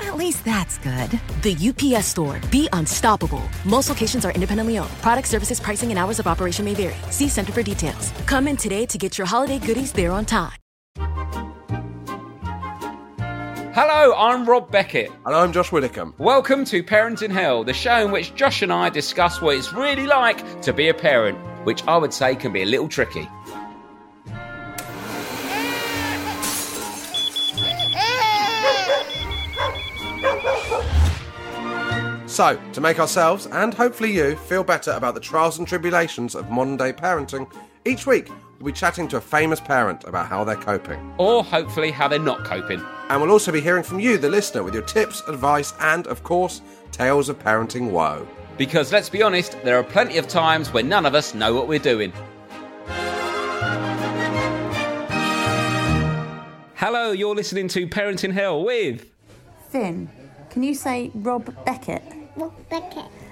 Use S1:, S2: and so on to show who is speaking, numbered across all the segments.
S1: At least that's good.
S2: The UPS store. Be unstoppable. Most locations are independently owned. Product services, pricing, and hours of operation may vary. See Center for details. Come in today to get your holiday goodies there on time.
S3: Hello, I'm Rob Beckett.
S4: And I'm Josh Widdicombe.
S3: Welcome to Parenting Hell, the show in which Josh and I discuss what it's really like to be a parent, which I would say can be a little tricky.
S4: So, to make ourselves and hopefully you feel better about the trials and tribulations of modern day parenting, each week we'll be chatting to a famous parent about how they're coping.
S3: Or hopefully how they're not coping.
S4: And we'll also be hearing from you, the listener, with your tips, advice, and, of course, tales of parenting woe.
S3: Because let's be honest, there are plenty of times when none of us know what we're doing. Hello, you're listening to Parenting Hell with.
S5: Finn, can you say Rob Beckett?
S6: Rob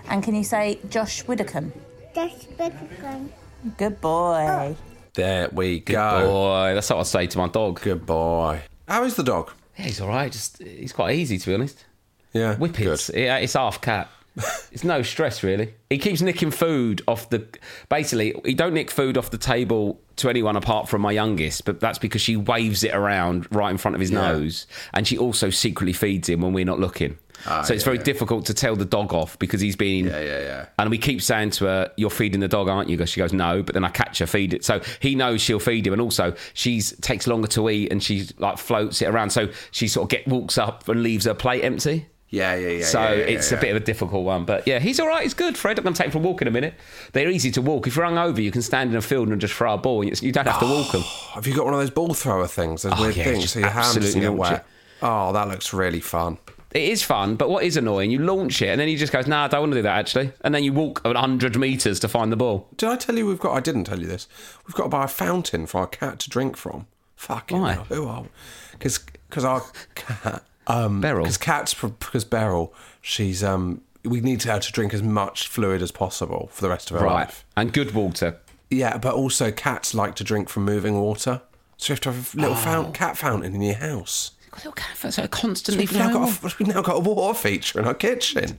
S5: And can you say Josh Widdicombe?
S6: Josh Widdicombe.
S5: Good boy. Oh.
S4: There we
S3: Good
S4: go.
S3: boy. That's what I say to my dog.
S4: Good boy. How is the dog?
S3: Yeah, he's all right. Just he's quite easy to be honest.
S4: Yeah.
S3: Whippets.
S4: Good.
S3: Yeah, uh, it's half cat. it's no stress really. He keeps nicking food off the. Basically, he don't nick food off the table to anyone apart from my youngest, but that's because she waves it around right in front of his
S4: Yeah.
S3: nose, and she also secretly feeds him when we're not looking.
S4: Ah,
S3: so it's
S4: yeah,
S3: very
S4: yeah.
S3: difficult to tell the dog off because he's been.
S4: Yeah, yeah, yeah.
S3: And we keep saying to her, "You're feeding the dog, aren't you?" 'Cause She goes, "No," but then I catch her feed it, so he knows she'll feed him. And also, she's takes longer to eat, and she like floats it around, so she sort of get walks up and leaves her plate empty.
S4: Yeah, yeah, yeah.
S3: So
S4: yeah, yeah,
S3: it's
S4: yeah.
S3: a bit of a difficult one, but yeah, he's all right. He's good. Fred, I'm going to take him for a walk in a minute. They're easy to walk. If you're hungover, you can stand in a field and just throw a ball. You don't have to walk them.
S4: Have you got one of those ball thrower things? Those
S3: Oh,
S4: weird things so your hands get wet. Oh, that looks really fun.
S3: It is fun, but what is annoying? You launch it and then he just goes, "Nah, I don't want to do that actually," and then you walk 100 meters to find the ball.
S4: Did I tell you we've got? I didn't tell you this. We've got to buy a fountain for our cat to drink from. Fucking
S3: Why?
S4: hell, who are? Because because our cat um
S3: Beryl.
S4: because cats because Beryl she's um we need her to drink as much fluid as possible for the rest of her
S3: Right,
S4: life.
S3: and good water.
S4: Yeah, but also cats like to drink from moving water. So you have to have a little
S3: Oh.
S4: fount, cat fountain in your house.
S3: Got a little cat, so constantly
S4: We've now,
S3: flowing.
S4: got a, we've now got a water feature in our kitchen.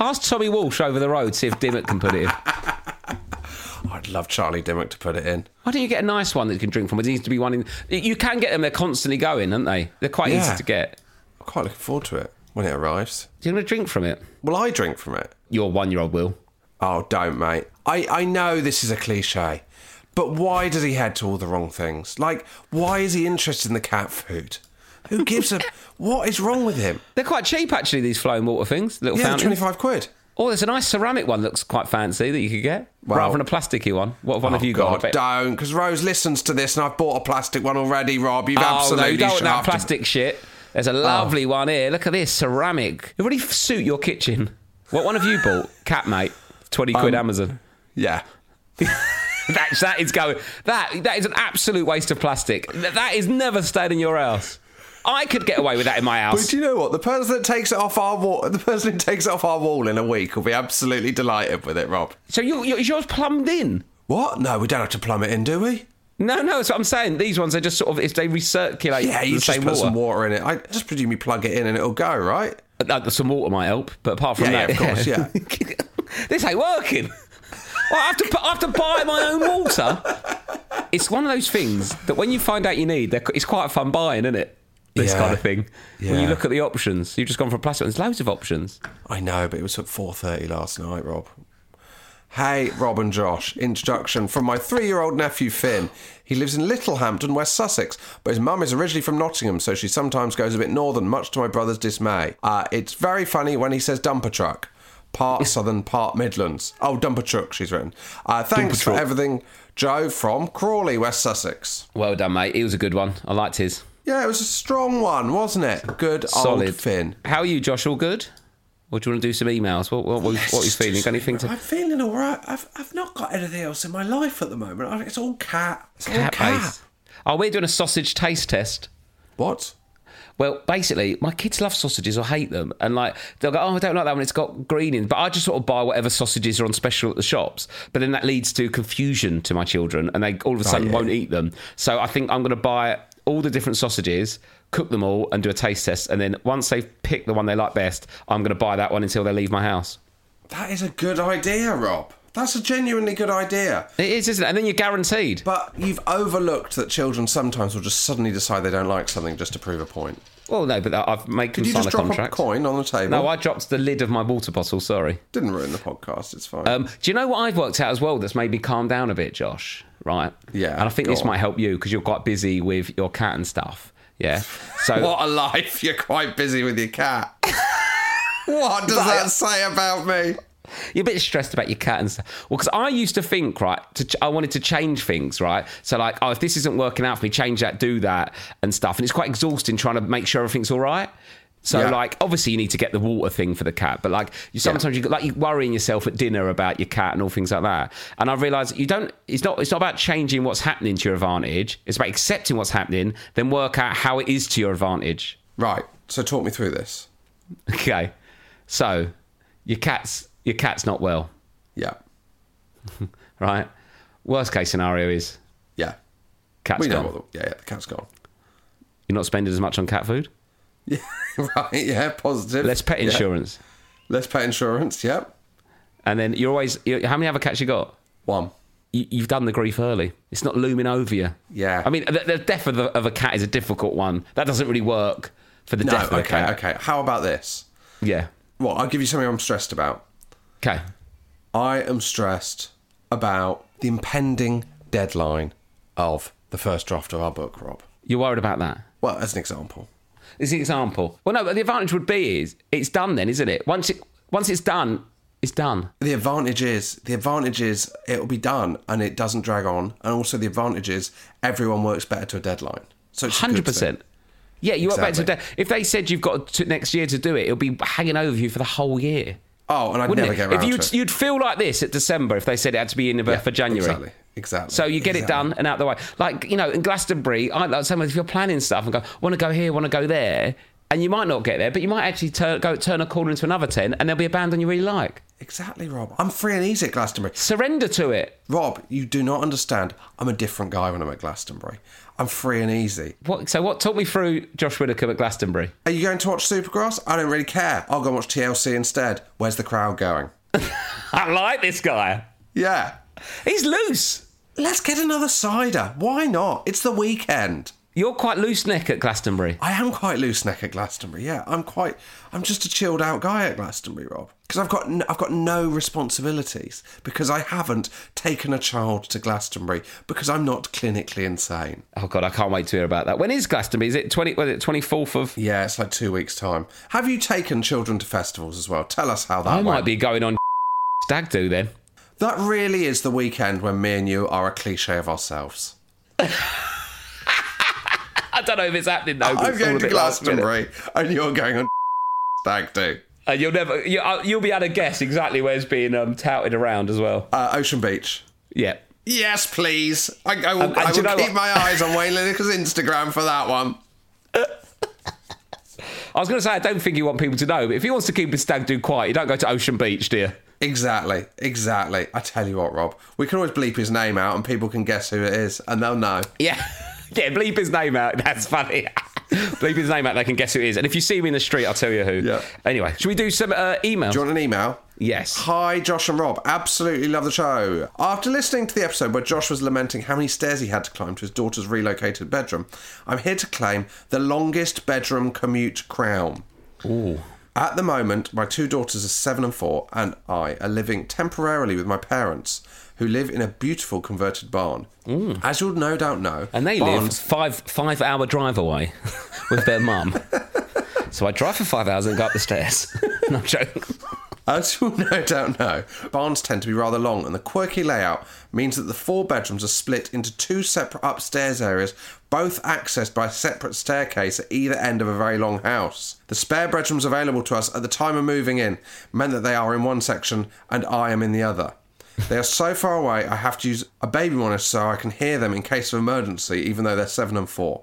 S3: Ask Tommy Walsh over the road see if Dimmock can put it in.
S4: I'd love Charlie Dimmock to put it in.
S3: Why don't you get a nice one that you can drink from? It needs to be one in. You can get them; they're constantly going, aren't they? They're quite
S4: Yeah.
S3: easy to get.
S4: I'm quite looking forward to it when it arrives.
S3: Do you want to drink from it?
S4: Well, I drink from it?
S3: Your one-year-old will.
S4: Oh, don't, mate. I, I know this is a cliche, but why does he head to all the wrong things? Like, why is he interested in the cat food? Who gives a. what is wrong with him?
S3: They're quite cheap, actually. These flowing water things, little
S4: Yeah, 25 quid.
S3: Oh, there's a nice ceramic one that looks quite fancy that you could get, rather than a plasticky one. What one
S4: oh,
S3: have you
S4: God,
S3: got? I
S4: don't, because Rose listens to this and I've bought a plastic one already, Rob. You've
S3: Oh,
S4: absolutely
S3: no, you don't want that plastic shit. There's a lovely one here. Look at this ceramic. It really suit your kitchen. What one have you bought? Cat mate, twenty quid
S4: Um,
S3: Amazon.
S4: Yeah.
S3: That's that is going. That that is an absolute waste of plastic. That that is never stayed in your house. I could get away with that in my house.
S4: But do you know what? The person that takes it off our wall, the person who takes it off our wall in a week will be absolutely delighted with it, Rob.
S3: So you, you, is yours plumbed in?
S4: What? No, we don't have to plumb it in, do we?
S3: No, no. That's what I'm saying. These ones are just sort of if they recirculate
S4: Yeah, you
S3: the
S4: just
S3: same
S4: put
S3: water.
S4: some water in it. I just presume you plug it in and it'll go, right?
S3: Uh, some water might help, but apart from
S4: Yeah,
S3: that,
S4: yeah, of course, yeah.
S3: this ain't working. Well, I have to I have to buy my own water. It's one of those things that when you find out you need, it's quite a fun buying, isn't it? This
S4: Yeah.
S3: kind of thing. When you look at the options, you've just gone for plastic. There's loads of options.
S4: I know, but it was at four thirty last night, Rob. Hey, Rob and Josh. Introduction from my three year old nephew Finn. He lives in Littlehampton, West Sussex, but his mum is originally from Nottingham, so she sometimes goes a bit northern, much to my brother's dismay. Uh, it's very funny when he says dumper truck. Part southern, part Midlands. Oh, dumper truck, she's written. Uh, thanks
S3: Dumper
S4: for
S3: truck.
S4: everything, Joe from Crawley, West Sussex.
S3: Well done, mate. He was a good one. I liked his.
S4: Yeah, it was a strong one, wasn't it? Good
S3: Solid.
S4: old Finn.
S3: How are you, Josh? All good? Or do you want to do some emails? What what, what, what are you feeling? Anything to
S4: I'm feeling all right. I've, I've not got anything else in my life at the moment. It's all cat. It's all
S3: cat
S4: cat.
S3: base? Oh, we're doing a sausage taste test.
S4: What?
S3: Well, basically, my kids love sausages or hate them, and like they'll go, "Oh, I don't like that one; it's got green in." But I just sort of buy whatever sausages are on special at the shops. But then that leads to confusion to my children, and they all of a sudden
S4: yeah.
S3: won't eat them. So I think I'm going to buy all the different sausages, cook them all, and do a taste test. And then once they've picked the one they like best, I'm going to buy that one until they leave my house.
S4: That is a good idea, Rob. That's a genuinely good idea.
S3: It is, isn't it? And then you're guaranteed.
S4: But you've overlooked that children sometimes will just suddenly decide they don't like something just to prove a point.
S3: Well, no, but I've made them
S4: Did you
S3: sign
S4: just
S3: a
S4: drop
S3: contract.
S4: a coin on the table?
S3: No, I dropped the lid of my water bottle. Sorry.
S4: didn't ruin the podcast. It's fine.
S3: Um, do you know what I've worked out as well that's made me calm down a bit, Josh? Right?
S4: Yeah,
S3: And I think this
S4: on.
S3: might help you because you're quite busy with your cat and stuff. Yeah. So
S4: what a life! You're quite busy with your cat. what does that say about me?
S3: you're a bit stressed about your cat and stuff. Well, because I used to think, right, to ch- I wanted to change things, right? So, like, oh, if this isn't working out for me, change that, do that, and stuff. And it's quite exhausting trying to make sure everything's all right. So,
S4: Yeah.
S3: like, obviously, you need to get the water thing for the cat, but like, you sometimes you like you worrying yourself at dinner about your cat and all things like that. And I realised you don't. It's not. It's not about changing what's happening to your advantage. It's about accepting what's happening, then work out how it is to your advantage.
S4: Right. So talk me through this.
S3: Okay. So, your cat's your cat's not well,
S4: Yeah.
S3: right? Worst case scenario is
S4: Yeah.
S3: cat's
S4: we
S3: gone.
S4: the, yeah, yeah, the cat's gone.
S3: You're not spending as much on cat food.
S4: Yeah, right. Yeah, positive.
S3: Less pet
S4: Yeah.
S3: insurance,
S4: Less pet insurance. Yep.
S3: and then you're always. you how many other cats you got?
S4: One.
S3: You, you've done the grief early. It's not looming over you.
S4: Yeah.
S3: I mean, the, the death of, the, of a cat is a difficult one. That doesn't really work for the
S4: No.
S3: death of a
S4: Okay.
S3: cat.
S4: Okay. How about this?
S3: Yeah.
S4: Well, I'll give you something I'm stressed about.
S3: Okay.
S4: I am stressed about the impending deadline of the first draft of our book, Rob.
S3: You're worried about that.
S4: Well, as an example.
S3: As an example. Well, no, but the advantage would be is it's done then, isn't it? Once it once it's done, it's done.
S4: The advantage is the advantage is it'll be done and it doesn't drag on, and also the advantage is everyone works better to a deadline. So it's
S3: Hundred percent. Yeah, you are better
S4: Exactly.
S3: today. If they said you've got to next year to do it, it'll be hanging over you for the whole year.
S4: Oh, and I'd
S3: Wouldn't
S4: never
S3: it?
S4: get around
S3: if you'd,
S4: to it.
S3: you'd feel like this at December if they said it had to be in uh,
S4: Yeah,
S3: for January.
S4: Exactly. Exactly.
S3: So you get it done and out the way. Like, you know, in Glastonbury, I like saying if you're planning stuff and go, want to go here, want to go there, and you might not get there, but you might actually turn, go turn a corner into another tent and there'll be a band on you really like.
S4: Exactly, Rob. I'm free and easy at Glastonbury.
S3: Surrender to it.
S4: Rob, you do not understand. I'm a different guy when I'm at Glastonbury. I'm free and easy.
S3: What? So what? Talk me through Josh Whittaker at Glastonbury.
S4: Are you going to watch Supergrass? I don't really care. I'll go and watch TLC instead. Where's the crowd going?
S3: I like this guy.
S4: Yeah.
S3: He's loose.
S4: Let's get another cider. Why not? It's the weekend.
S3: You're quite loose neck at Glastonbury.
S4: I am quite loose neck at Glastonbury. Yeah, I'm quite. I'm just a chilled out guy at Glastonbury, Rob. Because I've got n- I've got no responsibilities because I haven't taken a child to Glastonbury because I'm not clinically insane.
S3: Oh god, I can't wait to hear about that. When is Glastonbury? Is it twenty? Was it twenty fourth of?
S4: Yeah, it's like two weeks time. Have you taken children to festivals as well? Tell us how that
S3: I
S4: went.
S3: might be going on stag do then.
S4: That really is the weekend when me and you are a cliche of ourselves.
S3: I don't know if it's happening though.
S4: I'm going to
S3: bit last minute.
S4: Glastonbury and you're going on stag do.
S3: And you'll never, you, uh, you'll be able to guess exactly where it's being um, touted around as well.
S4: Uh, Ocean Beach.
S3: Yeah.
S4: Yes, please. I, I will,
S3: Um,
S4: I will keep
S3: what?
S4: my eyes on Wayne Lineker's Instagram for that one.
S3: I was going to say, I don't think you want people to know, but if he wants to keep his stag do quiet, you don't go to Ocean Beach, do you?
S4: Exactly, exactly. I tell you what, Rob, we can always bleep his name out and people can guess who it is and they'll know.
S3: Yeah. Yeah, bleep his name out. That's funny. bleep his name out, they can guess who it is. And if you see me in the street, I'll tell you who.
S4: Yeah.
S3: Anyway, should we do some uh, emails?
S4: Do you want an email?
S3: Yes.
S4: Hi, Josh and Rob. Absolutely love the show. After listening to the episode where Josh was lamenting how many stairs he had to climb to his daughter's relocated bedroom, I'm here to claim the longest bedroom commute crown.
S3: Ooh.
S4: At the moment, my two daughters are seven and four, and I are living temporarily with my parents, who live in a beautiful converted barn. Mm. As you'll no doubt know,
S3: And they live five five hour drive away with their mum. So I drive for five hours and go up the stairs. no I'm Uh,
S4: as you'll no doubt know, barns tend to be rather long, and the quirky layout means that the four bedrooms are split into two separate upstairs areas, both accessed by a separate staircase at either end of a very long house. The spare bedrooms available to us at the time of moving in meant that they are in one section and I am in the other. They are so far away, I have to use a baby monitor so I can hear them in case of emergency, even though they're seven and four.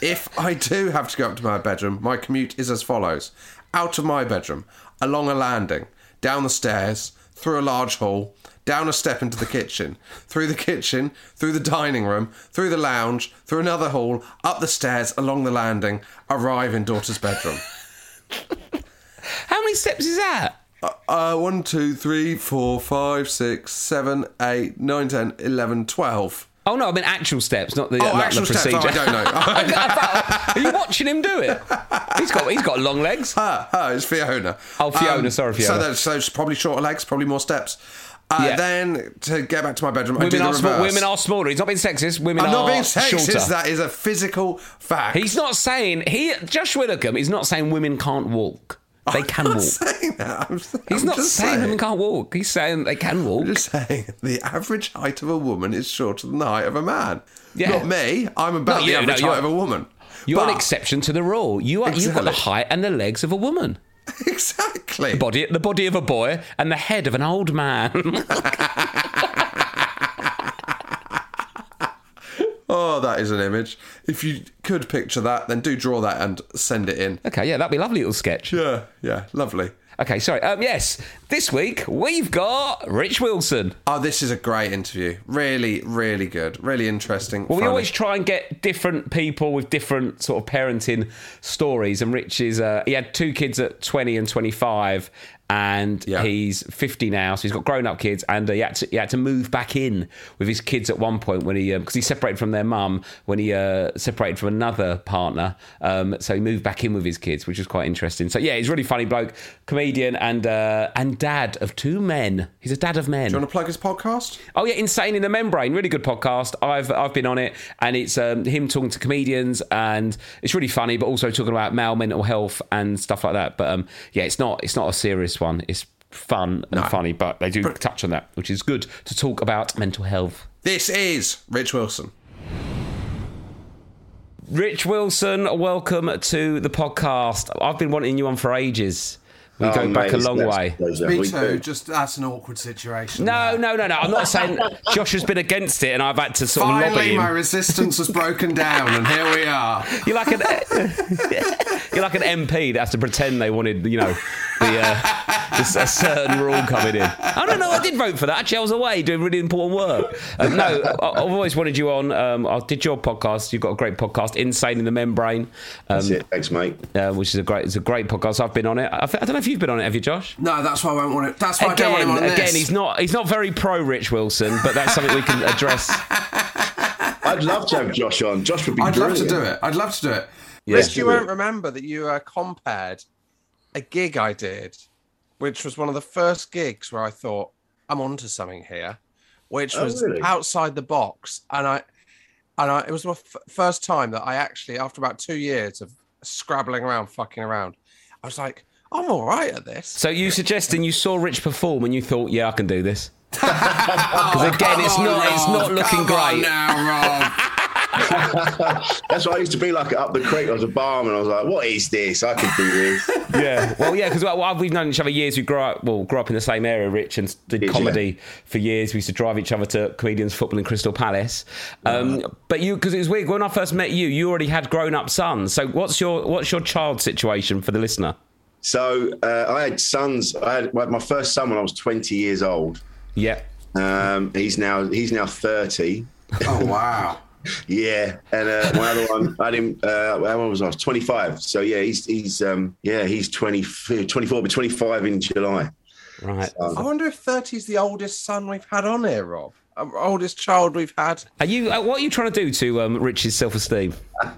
S4: If I do have to go up to my bedroom, my commute is as follows out of my bedroom, along a landing, down the stairs, through a large hall, down a step into the kitchen, through the kitchen, through the dining room, through the lounge, through another hall, up the stairs, along the landing, arrive in daughter's bedroom.
S3: How many steps is that?
S4: Uh, one, two, three, four, five, six, seven, eight, nine, ten, eleven, twelve.
S3: Oh no, I mean actual steps, not the,
S4: Oh,
S3: not
S4: actual
S3: the
S4: steps.
S3: procedure.
S4: Oh, I don't know.
S3: Are you watching him do it? He's got he's got long legs.
S4: Ah, ah, it's Fiona.
S3: Oh, Fiona, sorry,
S4: So,
S3: Fiona.
S4: that's, so it's probably shorter legs, probably more steps. Uh,
S3: Yeah.
S4: Then to get back to my bedroom, I do
S3: Women
S4: the
S3: are small, women are smaller. He's not being sexist. Women
S4: I'm
S3: are
S4: not being sexist.
S3: shorter.
S4: That is a physical fact.
S3: He's not saying he Josh Widdicombe is not saying women can't walk. They can
S4: I'm not
S3: walk.
S4: saying that. I'm,
S3: He's
S4: I'm
S3: not
S4: just
S3: saying, women can't walk. He's saying they can walk.
S4: I'm just saying the average height of a woman is shorter than the height of a man.
S3: Yeah.
S4: Not me. I'm about
S3: Not
S4: the
S3: you,
S4: average
S3: no,
S4: height of a woman.
S3: You're an exception to the rule. You are. You've got the height and the legs of a woman.
S4: Exactly.
S3: The body, the body of a boy, and the head of an old man.
S4: Oh, that is an image. If you could picture that, then do draw that and send it in.
S3: okay, yeah, that'd be a lovely little sketch.
S4: Yeah, yeah, lovely.
S3: Okay, sorry. Um, yes, this week we've got Rich Wilson.
S4: Oh, this is a great interview. Really, really good. Really interesting.
S3: Well, we always try and get different people with different sort of parenting stories. And Rich is, uh, he had two kids at 20 and 25, and
S4: Yeah.
S3: he's 50 now. So he's got grown up kids, and uh, he, had to, he had to move back in with his kids at one point when he, because he separated from their mum when he uh, separated from another partner. Um, so he moved back in with his kids, which was quite interesting. So yeah, he's a really funny bloke, comedian, and uh, and dad of two men. He's a dad of men.
S4: Do you want to plug his podcast?
S3: Oh yeah, Insane in the Men Brain, really good podcast. I've I've been on it, and it's um, him talking to comedians, and it's really funny, but also talking about male mental health and stuff like that. But um, yeah, it's not it's not a serious one. It's fun and funny, but they do touch on that, which is good to talk about mental health.
S4: This is Rich Wilson.
S3: Rich Wilson, welcome to the podcast. I've been wanting you on for ages. We
S7: Oh,
S3: go back
S7: mate,
S3: a long way.
S8: Me too.
S7: do.
S8: Just that's an awkward situation.
S3: No,
S8: there.
S3: no, no, no. I'm not saying Josh has been against it, and I've had to sort of lobby
S8: Finally,
S3: him.
S8: my resistance was broken down, and here we are.
S3: You're like an you're like an MP that has to pretend they wanted, you know, the uh, this, a certain rule coming in. I don't know. I did vote for that. Actually, I was away doing really important work. Um, no, I, I've always wanted you on. Um, I did your podcast. You've got a great podcast, Insane in the Men Brain, um,
S7: That's it. Thanks, mate.
S3: uh, which is a great. It's a great podcast. I've been on it. I, th- I don't know if you've been on it. Have you, Josh?
S8: No, that's why I won't want it. That's why I don't want him
S3: Again,
S8: on
S3: again,
S8: this.
S3: he's not. He's not very pro Rich Wilson, but that's something we can address.
S7: I'd love to have Josh on. Josh would be
S8: I'd love to do it. I'd love to do it.
S4: Rich, you won't remember that you uh, compared a gig I did, which was one of the first gigs where I thought I'm onto something here, which
S7: Oh,
S4: was
S7: really?
S4: outside the box, and I, and I, it was the f- first time that I actually, after about two years of scrabbling around, fucking around, I was like, I'm all right at this.
S3: So you suggesting you saw Rich perform and you thought, yeah, I can do this? Because again, it's
S8: Come
S3: not.
S8: on,
S3: It's not
S8: oh, looking
S3: great.
S8: now, Rob.
S7: That's why I used to be like up the creek. I was a barman. I was like, "What is this? I could do this."
S3: Yeah. Well, yeah, because well, we've known each other years. We grew up, well, grew up in the same area, Rich, and did
S7: Did you?
S3: comedy for years. We used to drive each other to comedians football in Crystal Palace. Um, But you, because it was weird when I first met you, you already had grown-up sons. So what's your what's your child situation for the listener?
S7: So uh, I had sons. I had my my first son when I was 20 years old.
S3: Yeah.
S7: Um, he's now he's now 30.
S8: Oh wow.
S7: Yeah, and uh, my other one, I had him. Uh, how old was I? I was 25. So yeah, he's he's um, yeah he's 20, 24, but 25 in July.
S3: Right.
S4: I wonder if 30 is the oldest son we've had on here, Rob. Oldest child we've had.
S3: Are you? Uh, what are you trying to do to um, Rich's self-esteem?
S8: I'm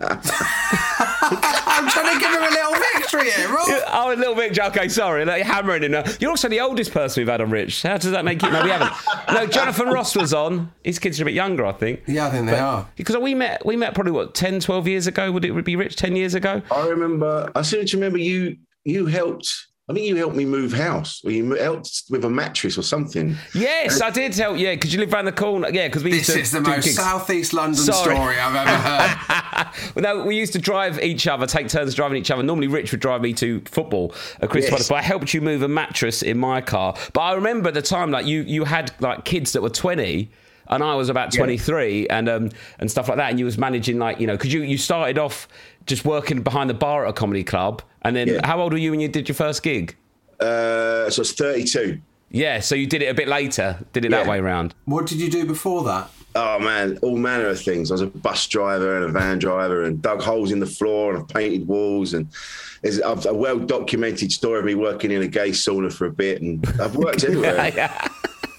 S8: trying to give him a little victory here, Rob.
S3: Oh, a little bit. Okay, sorry. Like, hammering him. now. You're also the oldest person we've had on Rich. How does that make you? No, we haven't. No, Jonathan Ross was on. His kids are a bit younger, I think.
S8: Yeah, I think they are.
S3: Because we met, we met probably what 10, 12 years ago. Would it be Rich? Ten years ago?
S7: I remember. I seem to remember you. You helped. I think you helped me move house, or you helped with a mattress or something.
S3: Yes, I did help. Yeah, because you live around the corner. Yeah, because we used to This
S8: is the most
S3: gigs.
S8: southeast London
S3: Sorry.
S8: story I've ever heard.
S3: Well, no, we used to drive each other, take turns driving each other. Normally, Rich would drive me to football at Crystal
S7: Yes.
S3: Palace, but I helped you move a mattress in my car. But I remember at the time, like you, you had like kids that were twenty. And I was about twenty three, and um and stuff like that. And you was managing like you know because you you started off just working behind the bar at a comedy club, and then
S7: Yeah.
S3: how old were you when you did your first gig?
S7: Uh, so it's 32.
S3: Yeah, so you did it a bit later, did it that way round.
S8: what did you do before that?
S7: Oh man, all manner of things. I was a bus driver and a van driver, and dug holes in the floor and I've painted walls. And there's a, a well documented story of me working in a gay sauna for a bit, and I've worked everywhere.
S3: yeah.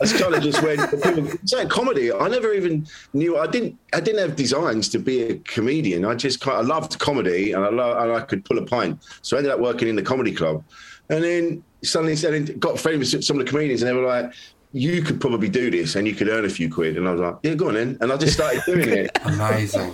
S7: That's kind of just when people saying comedy. I never even knew. I didn't. I didn't have designs to be a comedian. I just of loved comedy, and I and I could pull a pint. So I ended up working in the comedy club, and then suddenly suddenly got famous with some of the comedians, and they were like. You could probably do this, and you could earn a few quid. And I was like, "Yeah, go on then." And I just started doing it.
S8: Amazing.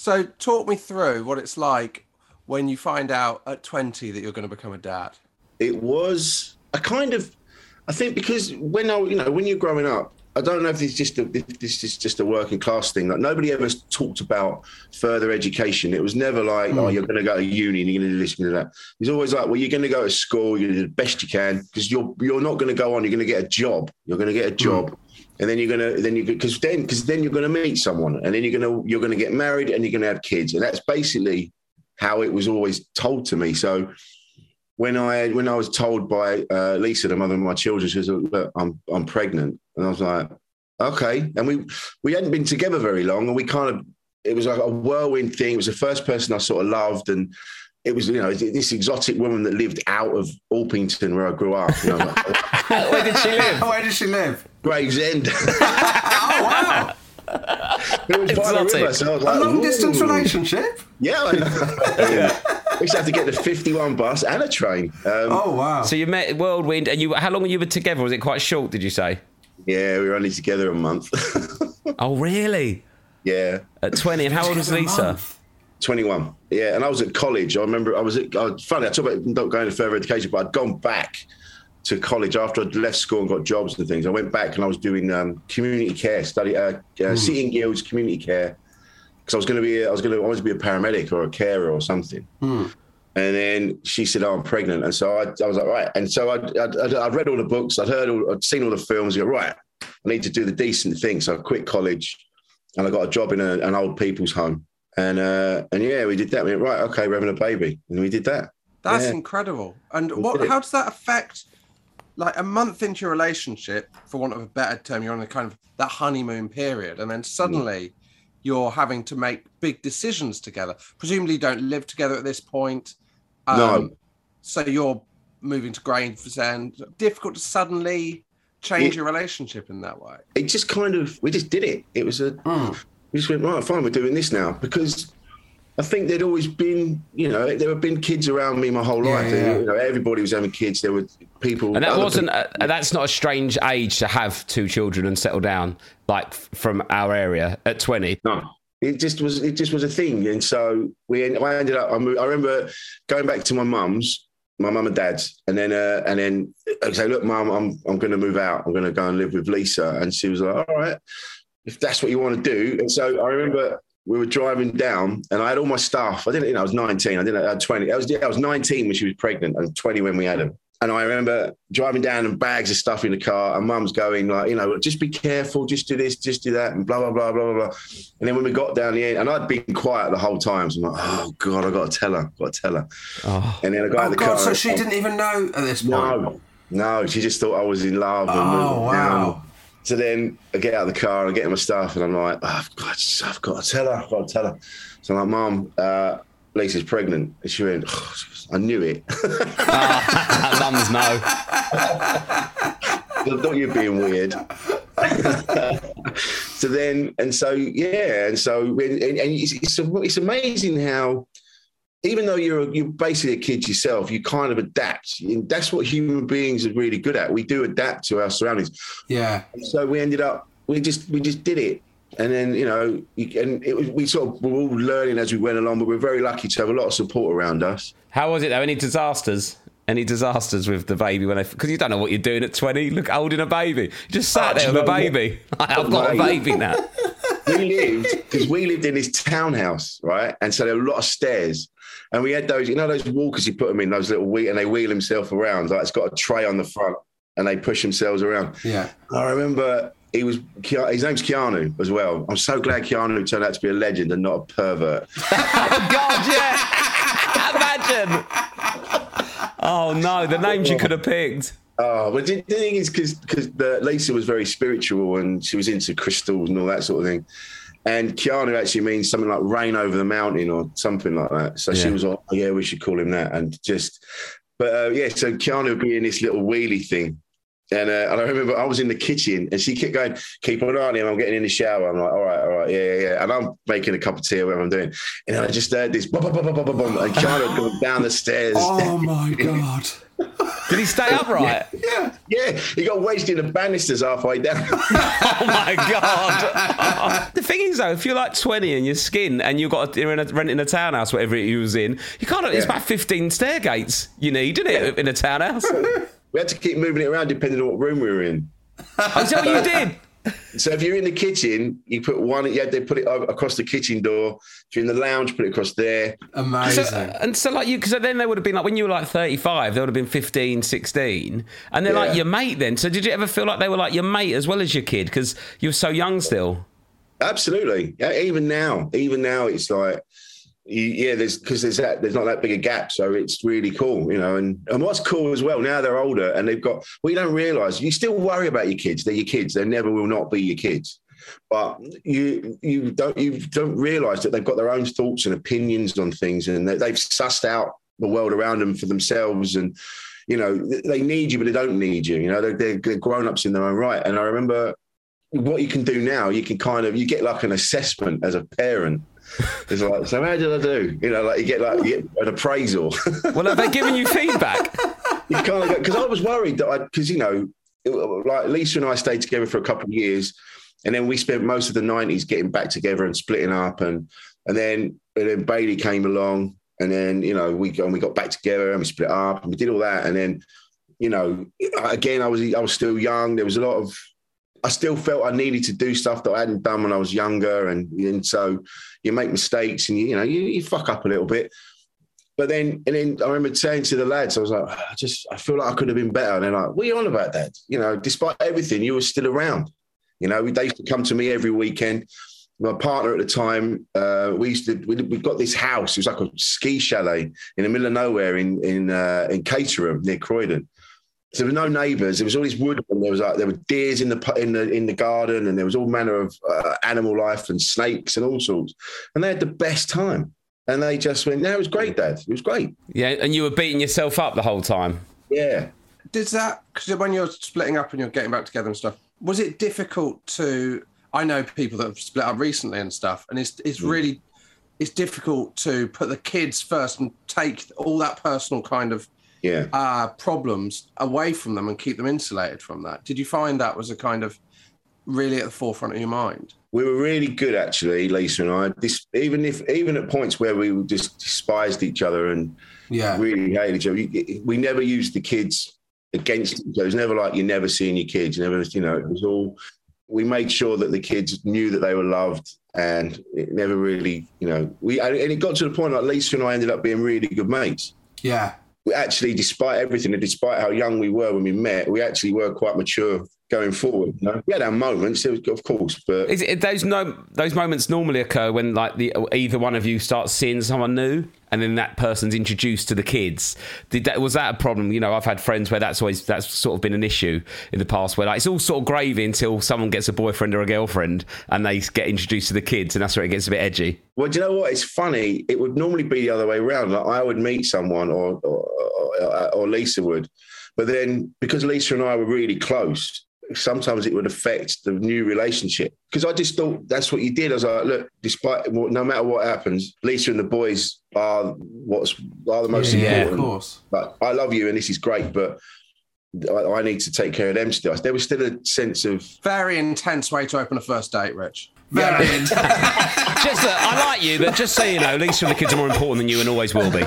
S4: So, talk me through what it's like when you find out at 20 that you're going to become a dad.
S7: it was a kind of I think because when I you know when you're growing up I don't know if this is just a, if this is just a working class thing. Like nobody ever talked about further education. It was never like hmm. oh you're going to go to uni and you're going to do this and that. It was always like well you're going to go to school you're going to do the best you can because you're you're not going to go on you're going to get a job. You're going to get a hmm. job and then you're gonna then you because then because then you're gonna meet someone and then you're gonna you're gonna get married and you're gonna have kids and that's basically how it was always told to me so when I when I was told by uh, Lisa, the mother of my children, she was like, "Look, I'm I'm pregnant," and I was like, "Okay." And we we hadn't been together very long, and we kind of it was like a whirlwind thing. It was the first person I sort of loved, and it was you know this exotic woman that lived out of Orpington where I grew up. You know, like,
S3: Where did she live?
S8: Where does she live?
S7: Gravesend.
S8: Oh, wow.
S7: it was by the
S3: Exotic.
S7: river, so I was
S8: A
S7: like,
S8: long distance relationship?
S7: Yeah. I know. we used to have to get the 51 bus and a train. Um,
S8: Oh, wow.
S3: So you met Whirlwind, and you how long were you together? Was it quite short? Did you say?
S7: Yeah, we were only together a month.
S3: Oh, really?
S7: yeah.
S3: At twenty, and how old was
S8: Together
S3: Lisa?
S7: 21. Yeah, and I was at college. I remember I was at, I, funny, I talk about not going to further education, but I'd gone back to college after I'd left school and got jobs and things. I went back and I was doing um, community care, study, uh, uh, City and Guilds, community care. Because I was going to be, I was going to, always be a paramedic or a carer or something. And then she said, "Oh, I'm pregnant," and so I, I was like, "Right." And so I'd, I'd, I'd, read all the books, I'd heard, all, I'd seen all the films. I go, "Right, I need to do the decent thing." So I quit college, and I got a job in a, an old people's home. And uh, and yeah, we did that. We went, right, okay, we're having a baby, and we did that.
S4: That's
S7: Yeah.
S4: incredible. And what? How does that affect? Like a month into your relationship, for want of a better term, you're on a kind of that honeymoon period, and then suddenly you're having to make big decisions together. Presumably, you don't live together at this point. Um,
S7: No.
S4: So you're moving to Gravesend. Difficult to suddenly change
S7: It-
S4: your relationship in that way.
S7: It just kind of, we just did it. It was a, we just went right, fine, we're doing this now because I think there'd always been, you know, there have been kids around me my whole
S4: Yeah,
S7: life.
S4: yeah.
S7: You know, everybody was having kids. There were people,
S3: And that wasn't.
S7: people-
S3: Uh, that's not a strange age to have two children and settle down, like from our area at twenty.
S7: No, it just was. It just was a thing, and so we. I ended up. I, moved, I remember going back to my mum's, my mum and dad's, and then uh, and then I say, "Look, mum, I'm I'm going to move out. I'm going to go and live with Lisa." And she was like, "All right, if that's what you want to do." And so I remember. We were driving down, and I had all my stuff. I didn't, you know, I was 19. I didn't. I had 20. I was, I was 19 when she was pregnant, and 20 when we had her. And I remember driving down and bags of stuff in the car, and mum's going like, you know, just be careful, just do this, just do that, and blah blah blah blah blah. blah. And then when we got down the end, and I'd been quiet the whole time, so I'm like, oh god, I got to tell her, got to tell her. And then I got out
S4: Oh
S7: of the
S4: God!
S7: car.
S4: So
S7: and-
S4: she didn't even know at this point.
S7: no, no, she just thought I was in love.
S4: Oh,
S7: moved
S4: wow.
S7: down. So then I get out of the car and I get my stuff, and I'm like, oh, I've, got, I've got to tell her, I've got to tell her. So I'm like, Mum, uh, Lisa's pregnant. And she went, oh, I knew it.
S3: Ah, mums know.
S7: I thought you were being weird. so then, and so, yeah, and so, and, and it's, it's, it's amazing how, even though you're you're basically a kid yourself, you kind of adapt. And that's what human beings are really good at. We do adapt to our surroundings.
S4: Yeah.
S7: So we ended up, we just we just did it. And then you know, and it was, we sort of were all learning as we went along, but we're very lucky to have a lot of support around us.
S3: How was it though? Any disasters? Any disasters with the baby when they? Because you don't know what you're doing at twenty. Look, holding a baby. You just sat
S7: Oh,
S3: there with a
S7: you know what?
S3: baby. I've got a baby now.
S7: we lived because we lived in this townhouse, right? And so there were a lot of stairs. And we had those, you know, those walkers you put them in, those little wheel, and they wheel themselves around. Like it's got a tray on the front, and they push themselves around.
S4: Yeah.
S7: I remember he was his name's Keanu as well. I'm so glad Keanu turned out to be a legend and not a pervert.
S3: oh God, yeah. Imagine. Oh no, the names you could have picked.
S7: Oh, but the thing is, because Lisa was very spiritual and she was into crystals and all that sort of thing. And Keanu actually means something like rain over the mountain or something like that. So she was like, oh, yeah, we should call him that. And just, but uh, yeah, so Keanu would be in this little wheelie thing. And, uh, and I remember I was in the kitchen and she kept going, keep an eye on him. I'm getting in the shower. I'm like, all right, all right, yeah, yeah, yeah. And I'm making a cup of tea or whatever I'm doing. And then I just heard this, bum, bum, bum, bum, bum, bum, bum, and Keanu going down the stairs.
S4: Oh my God.
S3: Did he stay upright?
S7: Yeah, yeah. He got wedged in the banisters halfway down.
S3: Oh my god! the thing is, though, if you're like 20 and you're skin and you've got you're in a, renting a townhouse, whatever you was in, you can't. It's about 15 stair gates you need, isn't it, in a townhouse?
S7: we had to keep moving it around depending on what room we were in.
S3: Is that what you did?
S7: So if you're in the kitchen, you put one. Yeah, they put it across the kitchen door. If you're in the lounge, put it across there.
S4: Amazing.
S3: So, and so, like you, because then they would have been like when you were like 35, they would have been 15, 16, and they're like your mate then. So, did you ever feel like they were like your mate as well as your kid because you were so young still?
S7: Absolutely. Yeah, even now, even now, it's like, you, yeah, there's because there's that there's not that big a gap, so it's really cool, you know. And and what's cool as well now they're older and they've got. Well, don't realise you still worry about your kids. They're your kids. They never will not be your kids. But you you don't you don't realise that they've got their own thoughts and opinions on things, and they, they've sussed out the world around them for themselves, and you know they need you, but they don't need you. You know they're, they're, they're grown ups in their own right. And I remember what you can do now. You can kind of you get like an assessment as a parent. It's like, so how did I do? You know, like you get like you get an appraisal.
S3: Well, have they given you feedback?
S7: you kind of go because I was worried that I because you know it- like Lisa and I stayed together for a couple of years, and then we spent most of the nineties getting back together and splitting up, and and then and then Bailey came along, and then you know we and we got back together and we split up and we did all that, and then you know again I was I was still young. There was a lot of I still felt I needed to do stuff that I hadn't done when I was younger, and and so you make mistakes and you, you know you, you fuck up a little bit. But then, and then I remember saying to the lads, I was like, I just, I feel like I could have been better. And they're like, what are you on about that? You know, despite everything, you were still around. You know, they used to come to me every weekend. My partner at the time, uh, we used to, we, we got this house. It was like a ski chalet in the middle of nowhere in in uh, in Caterham near Croydon. So there were no neighbours. There was all this wood, and there was like there were deers in the in the in the garden, and there was all manner of uh, animal life and snakes and all sorts. And they had the best time. And they just went, "No, it was great, Dad. It was great."
S3: Yeah, and you were beating yourself up the whole time.
S7: Yeah.
S4: Did that because when you're splitting up and you're getting back together and stuff, was it difficult to? I know people that have split up recently and stuff, and it's it's really it's difficult to put the kids first and take all that personal kind of
S7: Yeah.
S4: uh, problems away from them and keep them insulated from that. Did you find that was a kind of really at the forefront of your mind?
S7: we were really good actually, Lisa and I. This, even if even at points where we just despised each other and
S4: Yeah.
S7: really hated each other, we, never used the kids against each other. It was never like you're never seeing your kids. You never, you know, it was all. We made sure that the kids knew that they were loved, and it never really, you know, we and it got to the point like Lisa and I ended up being really good mates.
S4: Yeah.
S7: We actually, despite everything, and despite how young we were when we met, we actually were quite mature going forward. You know? We had our moments, of course, but
S3: it, those no those moments normally occur when like the either one of you starts seeing someone new, and then that person's introduced to the kids. Did that was that a problem? You know, I've had friends where that's always that's sort of been an issue in the past, where like it's all sort of gravy until someone gets a boyfriend or a girlfriend, and they get introduced to the kids, and that's where it gets a bit edgy.
S7: Well, do you know what? It's funny. It would normally be the other way around. Like I would meet someone, or or, or, or Lisa would, but then because Lisa and I were really close, sometimes it would affect the new relationship. Because I just thought that's what you did. I was like, look, despite what, no matter what happens, Lisa and the boys are what's are the most
S4: Yeah,
S7: important.
S4: of course.
S7: But I love you, and this is great, but. I, I need to take care of them still. There was still a sense of
S4: Very intense way to open a first date, Rich. Very intense.
S3: just that I like you, but just so you know, Lisa and the kids are more important than you, and always will be.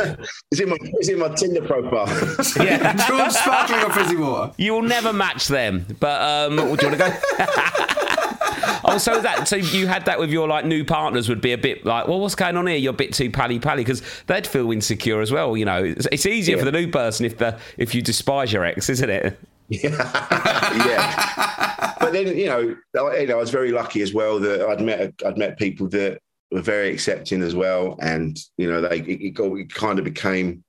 S7: is it my is it my Tinder profile?
S3: Yeah.
S4: George sparkling or fizzy water?
S3: You will never match them. But um, do you want to go? oh, so that so you had that with your like new partners would be a bit like, well, what's going on here? You're a bit too pally pally because they'd feel insecure as well. You know, it's, it's easier for the new person if the if you despise your ex, isn't it?
S7: yeah. Yeah. But then you know, I, you know, I was very lucky as well that I'd met I'd met people that were very accepting as well, and you know, they it, it, got, it kind of became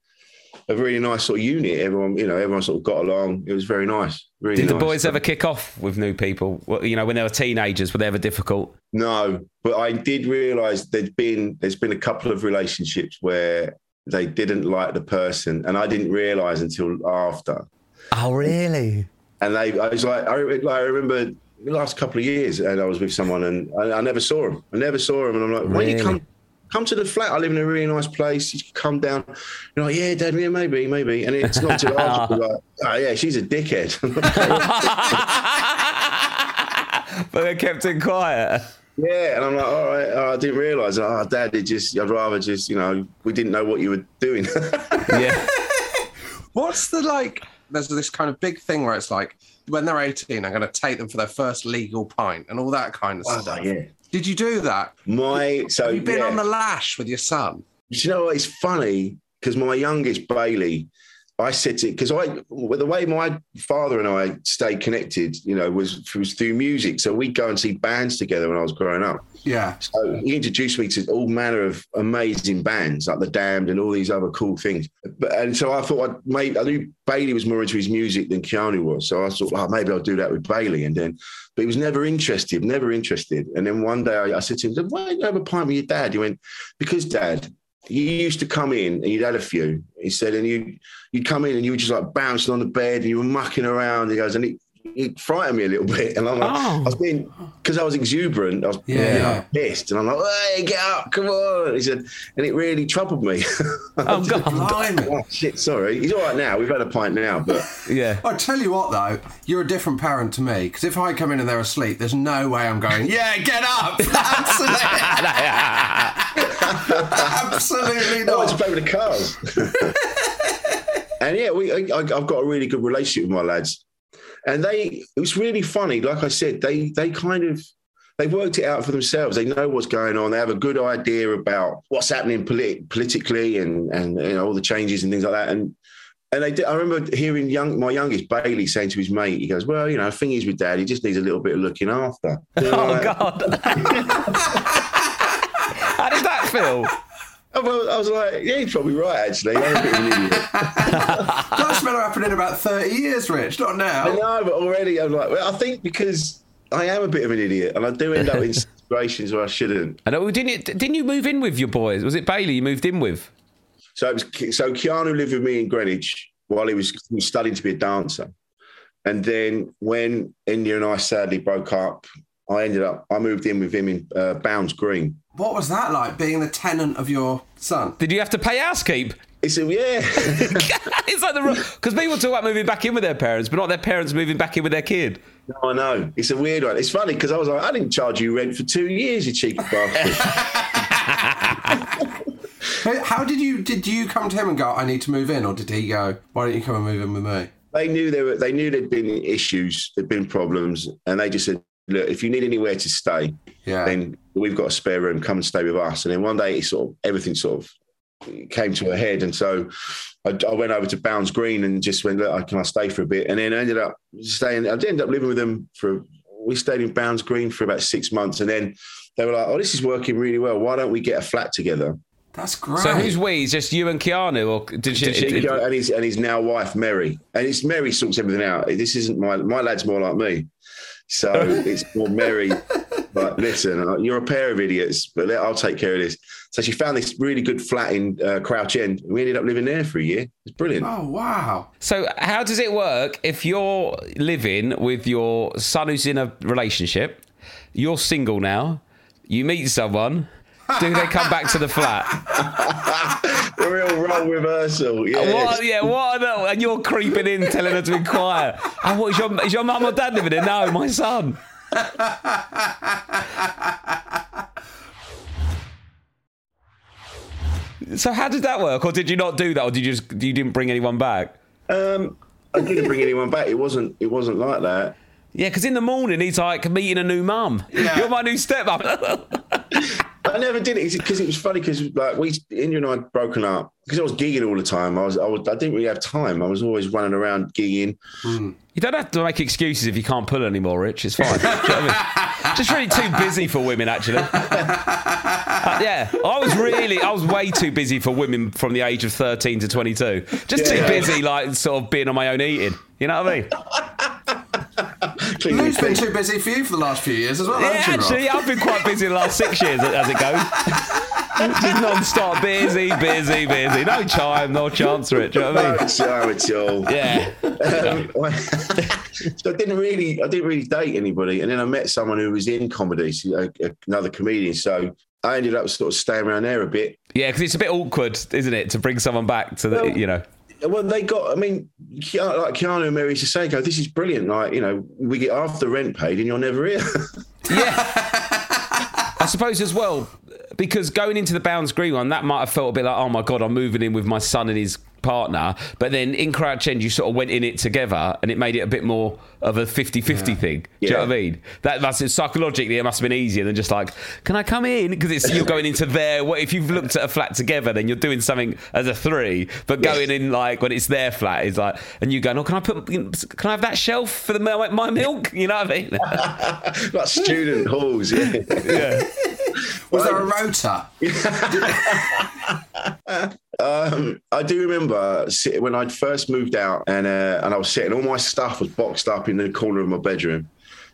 S7: a really nice sort of unit. Everyone, you know, everyone sort of got along. It was very nice. Really
S3: Did the
S7: nice.
S3: boys ever kick off with new people? Well, You know, when they were teenagers, were they ever difficult?
S7: No, but I did realise there'd been there's been a couple of relationships where they didn't like the person, and I didn't realise until after.
S3: Oh, really?
S7: And they, I was like, I, re- I remember the last couple of years, and I was with someone, and I, I never saw him. I never saw him, and I'm like, why don't you come, come to the flat? I live in a really nice place. You should come down. You're like, yeah, Dad, yeah, maybe, maybe. And it's not too hard. like, oh yeah, she's a dickhead.
S3: But they kept it quiet.
S7: Yeah, and I'm like, all right, oh, I didn't realise. Oh, Dad, it just, I'd rather just, you know, we didn't know what you were doing.
S3: yeah.
S4: What's the like? There's this kind of big thing where it's like when they're 18, I'm going to take them for their first legal pint and all that kind of
S7: Oh,
S4: stuff.
S7: yeah.
S4: Did you do that?
S7: My so
S4: Have you been
S7: yeah.
S4: on the lash with your son?
S7: Do you know what? It's funny because my youngest Bailey, I said to because I well, the way my father and I stayed connected, you know, was was through music. So we'd go and see bands together when I was growing up.
S4: Yeah.
S7: So he introduced me to all manner of amazing bands like the Damned and all these other cool things. But and so I thought I'd made I knew Bailey was more into his music than Keanu was. So I thought, oh, maybe I'll do that with Bailey. And then, but he was never interested, never interested. And then one day I, I said to him, why don't you have a pint with your dad? He went, because dad, you used to come in and you'd had a few. He said, and you you'd come in and you were just like bouncing on the bed and you were mucking around. He goes, and it, it frightened me a little bit. And I'm like, oh. I was being because I was exuberant. I was
S4: Yeah.
S7: you know, pissed, and I'm like, hey, get up, come on. He said, and it really troubled me.
S3: Oh, God.
S4: Blimey.
S7: oh shit, sorry. He's all right now. We've had a pint now, but
S3: Yeah.
S4: I tell you what, though, you're a different parent to me because if I come in and they're asleep, there's no way I'm going. Yeah, get up. Absolutely, absolutely
S7: I like to
S4: not.
S7: play with the cars. and yeah, we I, I've got a really good relationship with my lads, and they it was really funny. Like I said, they they kind of they worked it out for themselves. They know what's going on. They have a good idea about what's happening polit- politically and and you know all the changes and things like that. And and they did, I remember hearing young my youngest Bailey saying to his mate, he goes, "Well, you know, the thing is with Dad, he just needs a little bit of looking after."
S3: Oh God. How did that feel?
S7: Well, I was like, yeah, he's probably right, actually. I'm a bit of an idiot.
S4: That's going to happen in about 30 years, Rich, not
S7: I
S4: now.
S7: know, but already I'm like, well, I think because I am a bit of an idiot and I do end up in situations where I shouldn't.
S3: I know. Didn't you, didn't you move in with your boys? Was it Bailey you moved in with?
S7: So it was, so Keanu lived with me in Greenwich while he was, he was studying to be a dancer. And then when India and I sadly broke up, I ended up, I moved in with him in uh, Bounds Green.
S4: What was that like, being the tenant of your son?
S3: Did you have to pay housekeep?
S7: It's a, yeah.
S3: it's like the because people talk about moving back in with their parents, but not their parents moving back in with their kid.
S7: No, I know. It's a weird one. It's funny because I was like, I didn't charge you rent for two years, you cheeky bastard.
S4: How how did you did you come to him and go, I need to move in, or did he go, Why don't you come and move in with me?
S7: they knew there were, they knew there'd been issues, there'd been problems, and they just said, look, if you need anywhere to stay,
S4: Yeah.
S7: then we've got a spare room. Come and stay with us. And then one day, it sort of everything sort of came to a head, and so I, I went over to Bounds Green and just went, look, can I stay for a bit? And then I ended up staying. I ended up living with them for. We stayed in Bounds Green for about six months, and then they were like, "Oh, this is working really well. Why don't we get a flat together?"
S4: That's great.
S3: So who's we? Is just you and Keanu, or did you?
S7: Did she go- and his and his now wife Mary, and it's Mary sorts everything out. This isn't my my lad's more like me, so it's more merry. But listen, uh, you're a pair of idiots, but I'll take care of this. So she found this really good flat in uh, Crouch End. and We ended up living there for a year. It's brilliant.
S4: Oh wow.
S3: So how does it work if you're living with your son who's in a relationship? You're single now. You meet someone. Do they come back to the flat?
S7: the real role reversal. Yeah.
S3: What? Yeah. What? are And you're creeping in, telling her to inquire. And what is your is your mum or dad living there? No, my son. So how did that work, or did you not do that, or did you just you didn't bring anyone back?
S7: Um, I didn't bring anyone back. It wasn't. It wasn't like that.
S3: Yeah, because in the morning he's like meeting a new mum. You're my new stepmom.
S7: I never did it because it was funny because like we India and I had broken up because I was gigging all the time. I was I, was, I didn't really have time. I was always running around gigging.
S3: You don't have to make excuses if you can't pull anymore, Rich. It's fine. You know I mean? Just really too busy for women, actually. Uh, yeah, I was really, I was way too busy for women from the age of 13 to 22. Just too
S7: Yeah.
S3: busy, like, sort of being on my own eating. You know what I mean?
S4: Lou's been too busy for you for the last few years as well,
S3: Yeah,
S4: hasn't she,
S3: actually,
S4: Rob?
S3: I've been quite busy the last six years as it goes. Just non-stop busy, busy, busy. No time, no chance for it. Do you know what I
S7: No
S3: mean?
S7: time at all.
S3: Yeah.
S7: Um, so I didn't really, I didn't really date anybody, and then I met someone who was in comedy, so, uh, another comedian. So I ended up sort of staying around there a bit.
S3: Yeah, because it's a bit awkward, isn't it, to bring someone back to the,
S7: Well-
S3: you know.
S7: Well, they got. I mean, like Keanu and Mary used to say, "Go, this is brilliant. Like, you know, we get half the rent paid, and you're never here." Yeah.
S3: I suppose as well, because going into the Bounds Green one, that might have felt a bit like, oh my God, I'm moving in with my son and his partner. But then in Crouch End, you sort of went in it together and it made it a bit more of a 50 50 thing. Do you know what I mean? That must psychologically, it must have been easier than just like, can I come in? Because it's you're going into their, what if you've looked at a flat together, then you're doing something as a three. But going in like when it's their flat is like, and you going, oh, can I put, can I have that shelf for the my, my milk? You know what I mean?
S7: like student halls. Yeah.
S3: yeah.
S4: Was there a rota?
S7: Um, I do remember when I'd first moved out and uh, and I was sitting, all my stuff was boxed up in the corner of my bedroom,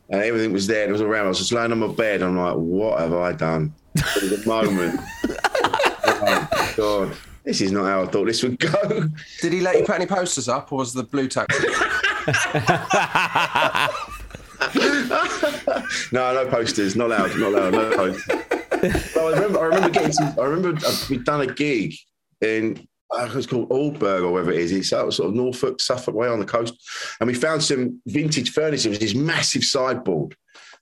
S7: and everything was there and it was around. I was just laying on my bed. I'm like, what have I done? At the moment, oh, God, this is not how I thought this would go.
S4: Did he let you put any posters up, or was the blue taxi?
S7: no, no posters, not allowed, not allowed, no posters. But I remember, I remember getting some. I remember uh, we'd done a gig in. Uh, it was called Aldeburgh or whatever it is. It's out sort of Norfolk, Suffolk way on the coast, and we found some vintage furniture. It was this massive sideboard,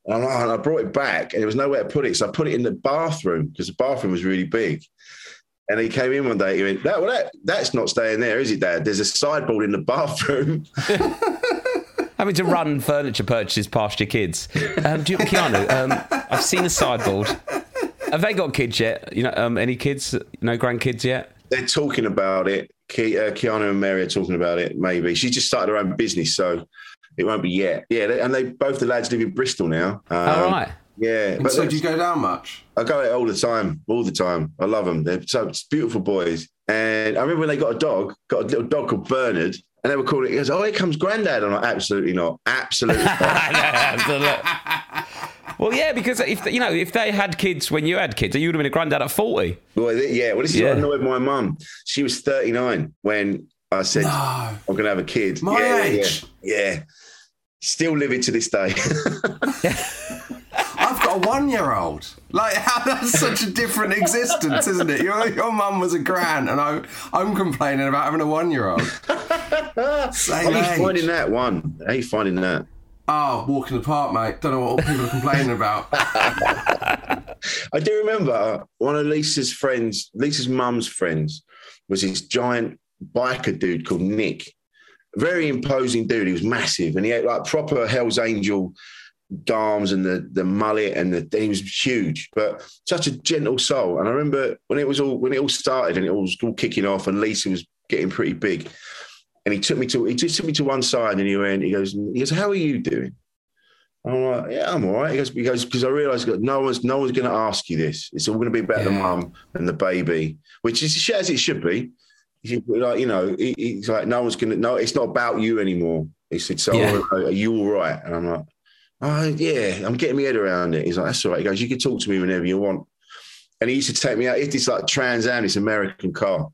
S7: and, and I brought it back, and there was nowhere to put it, so I put it in the bathroom because the bathroom was really big. And he came in one day. He went, "That, well, that that's not staying there, is it, Dad? There's a sideboard in the bathroom."
S3: Having to run furniture purchases past your kids. Um, you, Keanu, um, I've seen a sideboard. Have they got kids yet? You know, um, any kids? No grandkids yet?
S7: They're talking about it. Ke- uh, Keanu and Mary are talking about it. Maybe she just started her own business, so it won't be yet. Yeah, they, and they both the lads live in Bristol now. Um,
S3: All right.
S7: Yeah,
S4: And so do you go down much?
S7: I go out all the time, all the time. I love them. They're so beautiful boys. And I remember when they got a dog, got a little dog called Bernard, and they were calling it. He goes, "Oh, here comes Grandad." I'm like, "Absolutely not, absolutely not."
S3: Well, yeah, because if you know, if they had kids when you had kids, you would have been a granddad at forty.
S7: Well, yeah. Well, this is
S3: Yeah.
S7: what annoyed my mum. She was 39 when I said, I'm going to have a kid.
S4: My
S7: yeah,
S4: age.
S7: Yeah, yeah. Still living to this day.
S4: I've got a one-year-old. Like, how that's such a different existence, isn't it? Your your mum was a gran, and I I'm complaining about having a one-year-old. Same
S7: are you finding that one? How are you finding that?
S4: Oh, walk in the park, mate. Don't know what all people are complaining about.
S7: I do remember one of Lisa's friends, Lisa's mum's friends, was this giant biker dude called Nick. Very imposing dude. He was massive, and he had like proper Hell's Angel arms and the the mullet, and the he was huge, but such a gentle soul. And I remember when it was all when it all started and it was all kicking off, and Lisa was getting pretty big. And he took me to he just took me to one side, and he went, he goes, he goes, how are you doing? I'm like, yeah, I'm all right. He goes, goes, because I realised that no one's no one's going to ask you this. It's all going to be about the mum and the baby, which is as it should be. Like you know, he's like, no one's going to. No, it's not about you anymore. He said, so
S3: Yeah.
S7: are you all right? And I'm like, oh yeah, I'm getting my head around it. He's like, that's all right. He goes, you can talk to me whenever you want. And he used to take me out. It's this like Trans Am, this American car,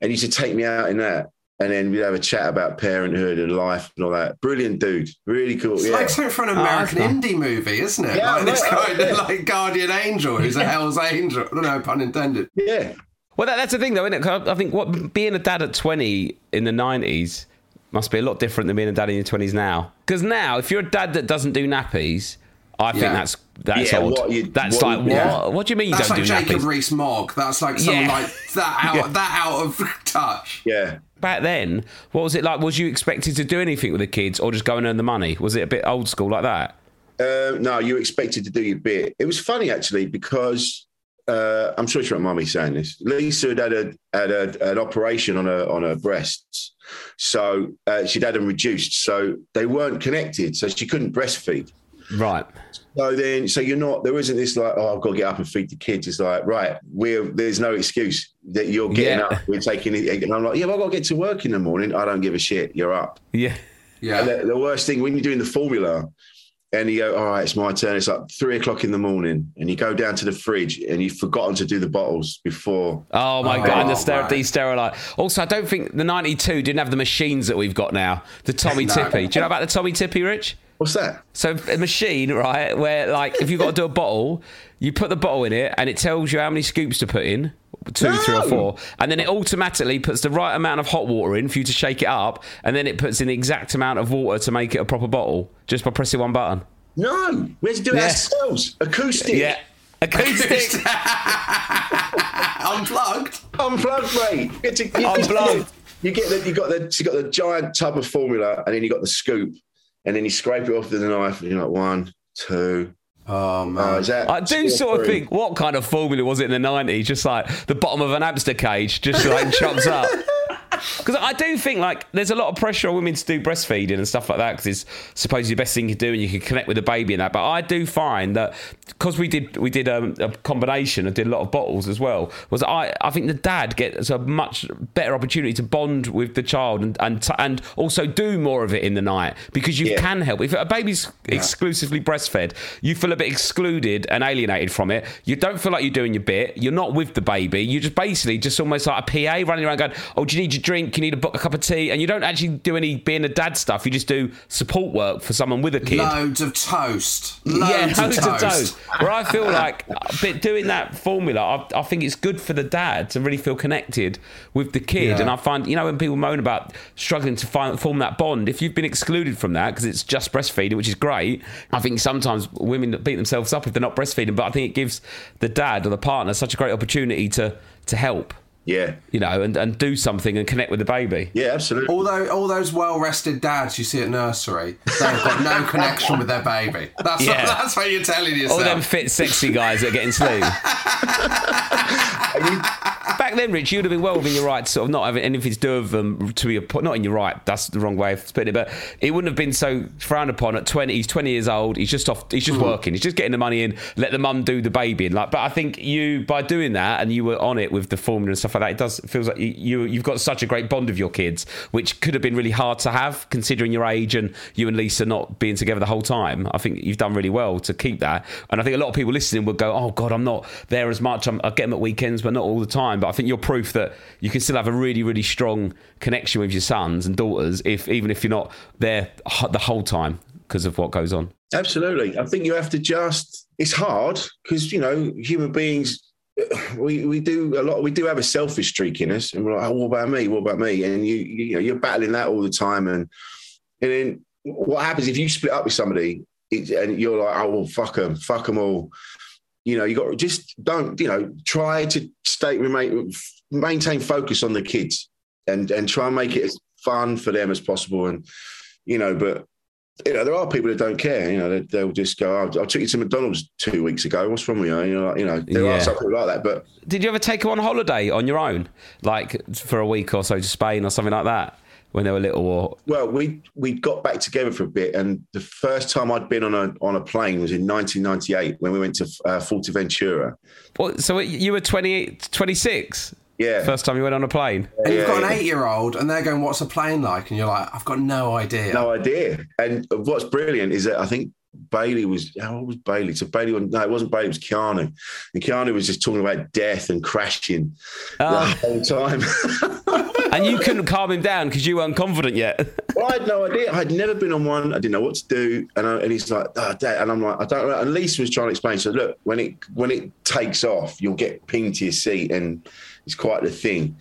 S7: and he used to take me out in that. And then we'd have a chat about parenthood and life and all that. Brilliant dude, really cool.
S4: It's
S7: yeah.
S4: like something for an ah, American indie movie, isn't it?
S7: Yeah,
S4: like this
S7: I know.
S4: kind of like Guardian Angel, who's a Hell's Angel. I don't know, pun intended.
S7: Yeah.
S3: Well, that, that's the thing, though, isn't it? 'Cause I think what being a dad at 20 in the 90s must be a lot different than being a dad in your 20s now. Because now, if you're a dad that doesn't do nappies, I think
S4: Yeah.
S3: that's that's
S7: Yeah,
S3: odd.
S7: what you-
S3: that's
S7: what
S3: like what?
S4: Yeah.
S3: What do you mean you
S4: That's
S3: don't
S4: like
S3: do
S4: Jacob
S3: nappies?
S4: Rees-Mogg. That's like someone
S3: Yeah.
S4: like that out,
S7: Yeah.
S4: that out of touch.
S7: Yeah.
S3: Back then, what was it like? Was you expected to do anything with the kids, or just go and earn the money? Was it a bit old school like that?
S7: Uh, no, you expected to do your bit. It was funny actually because uh, I'm sure it's right, mummy saying this. Lisa had had, a, had a, an operation on her on her breasts, so uh, she'd had them reduced, so they weren't connected, so she couldn't breastfeed.
S3: Right.
S7: So then, so you're not there isn't this like oh I've got to get up and feed the kids. It's like right, we're there's no excuse that you're getting
S3: Yeah.
S7: up, we're taking it, and I'm like yeah, but I've got to get to work in the morning. I don't give a shit. You're up.
S3: Yeah.
S7: Yeah. the, the worst thing when you're doing the formula and you go, all right, it's my turn. It's like three o'clock in the morning, and you go down to the fridge and you've forgotten to do the bottles before.
S3: Oh my god! And the oh, ster-
S4: right.
S3: de-sterilite. Also, I don't think the '92 didn't have the machines that we've got now. The Tommy
S4: No.
S3: Tippy. Do you know about the Tommee Tippee, Rich?
S7: What's that?
S3: So a machine, right, where like if you've got to do a bottle, you put the bottle in it and it tells you how many scoops to put in. Two, three, or four, and then it automatically puts the right amount of hot water in for you to shake it up, and then it puts in the exact amount of water to make it a proper bottle just by pressing one button.
S7: No, we had to do it
S3: Yeah.
S7: ourselves. Acoustic.
S3: Yeah, acoustic.
S4: Unplugged.
S7: Unplugged, mate. You get to- you
S3: Unplugged.
S7: You get the you got the you got the giant tub of formula, and then you got the scoop, and then you scrape it off with a knife, and you're like one, two.
S4: Oh man.
S7: Oh, that
S3: I do
S7: or
S3: sort of think, what kind of formula was it in the 90s? Just like the bottom of an hamster cage, just like chops up. Because I do think like there's a lot of pressure on women to do breastfeeding and stuff like that because it's supposedly the best thing you can do and you can connect with the baby and that. But I do find that because we did we did um, a combination and did a lot of bottles as well. Was I I think the dad gets a much better opportunity to bond with the child and and t- and also do more of it in the night because you
S7: Yeah.
S3: can help. If a baby's exclusively breastfed, you feel a bit excluded and alienated from it. You don't feel like you're doing your bit. You're not with the baby. You're just basically just almost like a PA running around going, "Oh, do you need your drink? You need a, a cup of tea?" And you don't actually do any being a dad stuff. You just do support work for someone with a kid.
S4: Loads of toast. Loads,
S3: yeah,
S4: of, toast.
S3: of toast. Where I feel like, but doing that formula, I, I think it's good for the dad to really feel connected with the kid.
S4: Yeah.
S3: And I find, you know, when people moan about struggling to find, form that bond, if you've been excluded from that because it's just breastfeeding, which is great, I think sometimes women beat themselves up if they're not breastfeeding. But I think it gives the dad or the partner such a great opportunity to to help.
S7: Yeah,
S3: you know, and, and do something and connect with the baby.
S7: Yeah, absolutely.
S4: Although all those well-rested dads you see at nursery, they've got no connection with their baby. That's
S3: Yeah.
S4: what, that's what you're telling yourself.
S3: All them fit, sexy guys that are getting sleep. Back then, Rich, you'd have been well within your right to sort of not having anything to do with them to your not in your right. That's the wrong way of putting it, but it wouldn't have been so frowned upon at twenty. He's twenty years old. He's just off. He's just
S4: Mm.
S3: working. He's just getting the money in. Let the mum do the baby. And like, but I think you by doing that and you were on it with the formula and stuff like that. It does it feels like you, you you've got such a great bond of your kids, which could have been really hard to have considering your age and you and Lisa not being together the whole time. I think you've done really well to keep that. And I think a lot of people listening would go, "Oh God, I'm not there as much. I'm, I get them at weekends, but not all the time." But I think you're proof that you can still have a really, really strong connection with your sons and daughters, if even if you're not there the whole time. because of what goes on.
S7: Absolutely. I think you have to just, it's hard because, you know, human beings, we, we do a lot, we do have a selfish streak in us. And we're like, oh, what about me? What about me? And you, you, you know, you're battling that all the time. And, and then what happens if you split up with somebody it, and you're like, oh, well, fuck them, fuck them all. You know, you got to just don't, you know, try to stay, remain, maintain focus on the kids and, and try and make it as fun for them as possible. And, you know, but you know, there are people that don't care. You know, they, they'll just go, oh, I took you to McDonald's two weeks ago. What's wrong with you? You know, you know there
S3: Yeah.
S7: are some people like that. But
S3: Did you ever take them on holiday on your own, like for a week or so to Spain or something like that when they were little? Or
S7: well, we we got back together for a bit, and the first time I'd been on a on a plane was in 1998 when we went to uh, Fuerteventura.
S3: what, so you were 28, 26?
S7: Yeah.
S3: First time you went on a plane?
S4: And you've
S7: Yeah,
S4: got an eight-year-old, and they're going, "What's a plane like?" And you're like, "I've got no idea."
S7: No idea. And what's brilliant is that I think Bailey was how old was Bailey? So Bailey was no, it wasn't Bailey, it was Keanu. And Keanu was just talking about death and crashing
S3: Ah.
S7: the whole time.
S3: and you couldn't calm him down because you weren't confident yet.
S7: Well, I had no idea. I'd never been on one. I didn't know what to do. And, I, and he's like, oh, Dad. And I'm like, I don't know. And Lisa was trying to explain. So look, when it when it takes off, you'll get pinged to your seat, and it's quite the thing.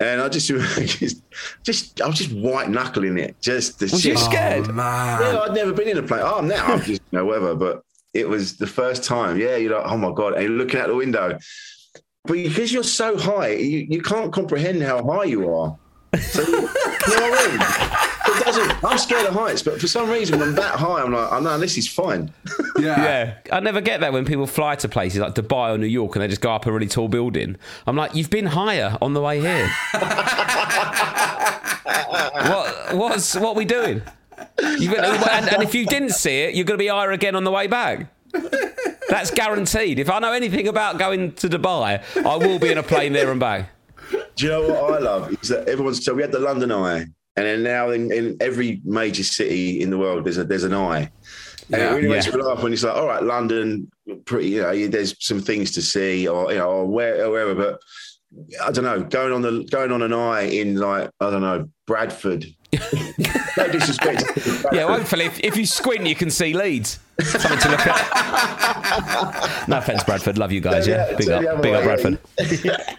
S7: And I just, just, just I was just white knuckling it. Just the
S3: Was you
S7: shit.
S3: scared?
S4: Oh, man.
S7: Yeah, I'd never been in a plane. Oh, now I'm just, you know, whatever. But it was the first time. Yeah, you're like, oh my God. And you're looking out the window. But because you're so high, you, you can't comprehend how high you are. So, you know what I mean? It doesn't, I'm scared of heights, but for some reason, when I'm that high, I'm like, oh no, this is fine.
S4: Yeah.
S3: Yeah, I never get that when people fly to places like Dubai or New York and they just go up a really tall building. I'm like, you've been higher on the way here. what what's what are we doing? Been, and, and if you didn't see it, you're going to be higher again on the way back. That's guaranteed. If I know anything about going to Dubai, I will be in a plane there and back.
S7: Do you know what I love? Is that everyone's so we had the London Eye, and then now in, in every major city in the world, there's a there's an eye. And
S4: Yeah.
S7: it really makes
S3: Yeah.
S7: me laugh when it's like, all right, London, pretty, you know, there's some things to see, or you know, or where, or wherever. But I don't know, going on the going on an eye in like I don't know Bradford. no disrespect. to Bradford.
S3: Yeah, hopefully, if, if you squint, you can see Leeds. Something to look at. no offense, Bradford. Love you guys. Yeah,
S7: Yeah,
S3: big up,
S7: other
S3: big up. Bradford.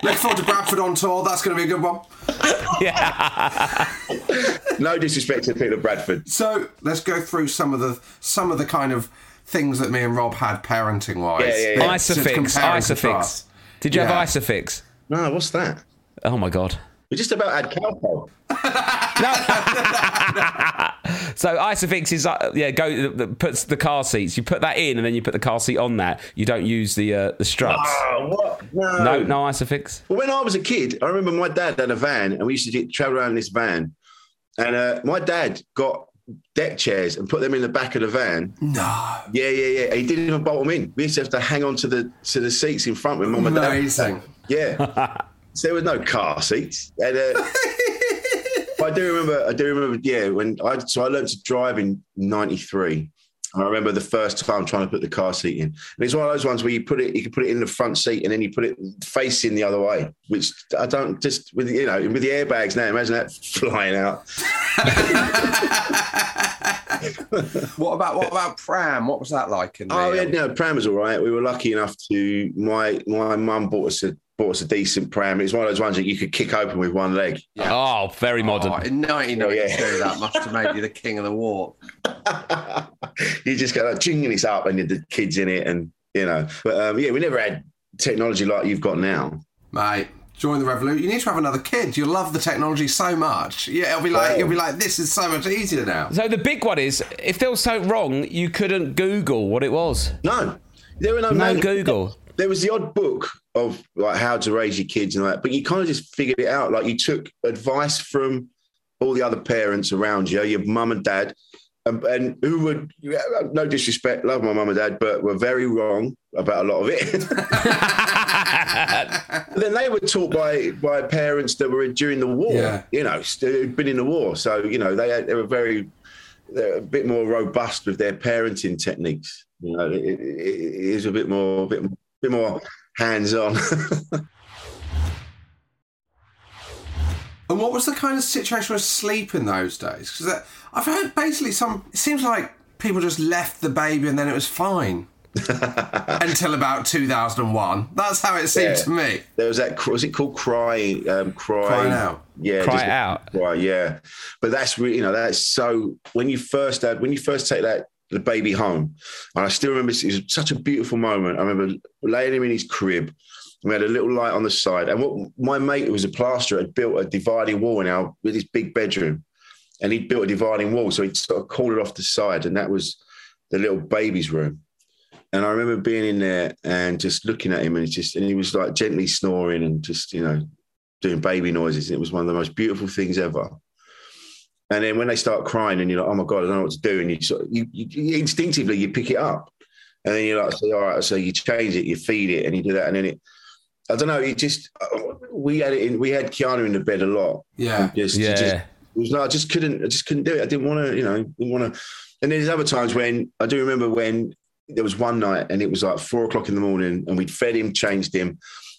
S4: Look forward to Bradford on tour. That's going to be a good one. yeah.
S7: no disrespect to the people of Bradford.
S4: So let's go through some of the some of the kind of things that me and Rob had parenting wise.
S7: Yeah, yeah, yeah.
S3: Isofix, Isofix. Did you
S4: Yeah.
S3: have Isofix?
S7: No, what's that?
S3: Oh my god.
S7: We just about had cowpole.
S3: So Isofix is uh, yeah, go that puts the car seats. You put that in, and then you put the car seat on that. You don't use the uh, the struts.
S7: Oh, what? No.
S3: No, no Isofix.
S7: Well, when I was a kid, I remember my dad had a van, and we used to get, travel around in this van. And uh, my dad got deck chairs and put them in the back of the van.
S4: No.
S7: Yeah, yeah, yeah. He didn't even bolt them in. We used to have to hang on to the to the seats in front with mum and dad.
S4: Amazing.
S7: Yeah. so there was no car seats. And, uh, I do remember. I do remember. Yeah, when I so I learned to drive in '93. I remember the first time trying to put the car seat in. And it's one of those ones where you put it, you can put it in the front seat and then you put it facing the other way, which I don't just with you know with the airbags now. Imagine that flying out.
S4: What about what about pram? What was that like in the?
S7: Oh yeah, no, pram was all right. We were lucky enough to my my mum bought us a bought us a decent pram. It's one of those ones that you could kick open with one leg.
S3: Oh, very modern.
S4: Oh, in 1992,
S7: Oh, yeah.
S4: that must have made you the king of the walk.
S7: you just go like jingling this up and the kids in it and you know but um, yeah we never had technology like you've got now
S4: Mate, join the revolution. You need to have another kid. You'll love the technology so much. Yeah, it'll be like you'll be like, this is so much easier now.
S3: So the big one is, if there was something wrong, you couldn't Google what it was.
S7: no there were no,
S3: No. Google.
S7: There was the odd book of like how to raise your kids and all that but you kind of just figured it out like you took advice from all the other parents around you your mum and dad and, and who would no disrespect love my mum and dad but were very wrong about a lot of it then they were taught by by parents that were during the war.
S4: Yeah.
S7: You know, who'd been in the war, so you know they had, they were very they're a bit more robust with their parenting techniques. You know, it, it, it is a bit more a bit, bit more hands on.
S4: And what was the kind of situation with sleep in those days? Because I've heard basically some. It seems like people just left the baby and then it was fine. Until about 2001. That's how it seemed
S7: Yeah.
S4: to me.
S7: There was that. Was it called cry? Um, cry.
S4: Crying Out.
S7: Yeah.
S3: Cry
S7: just-
S3: Out.
S7: Right. Yeah. But that's you know, that's so. When you first had, when you first take that the baby home, and I still remember it was such a beautiful moment. I remember laying him in his crib. We had a little light on the side, and what my mate, who was a plasterer, had built a dividing wall in our with his big bedroom, and he'd built a dividing wall, so he'd sort of called it off the side, and that was the little baby's room. And I remember being in there and just looking at him, and just, and he was like gently snoring and just, you know, doing baby noises. And it was one of the most beautiful things ever. And then when they start crying, and you're like, "Oh my god, I don't know what to do," and you sort of, you, you, instinctively you pick it up, and then you're like, "Say, all right," so you change it, you feed it, and you do that, and then it. I don't know. It just uh, we had it in. We had Keanu in the bed a lot.
S4: Yeah.
S7: Just,
S3: Yeah.
S7: just- it was no, I just couldn't. I just couldn't do it. I didn't want to. You know, didn't want to. And there's other times when I do remember when there was one night and it was like four o'clock in the morning and we'd fed him, changed him,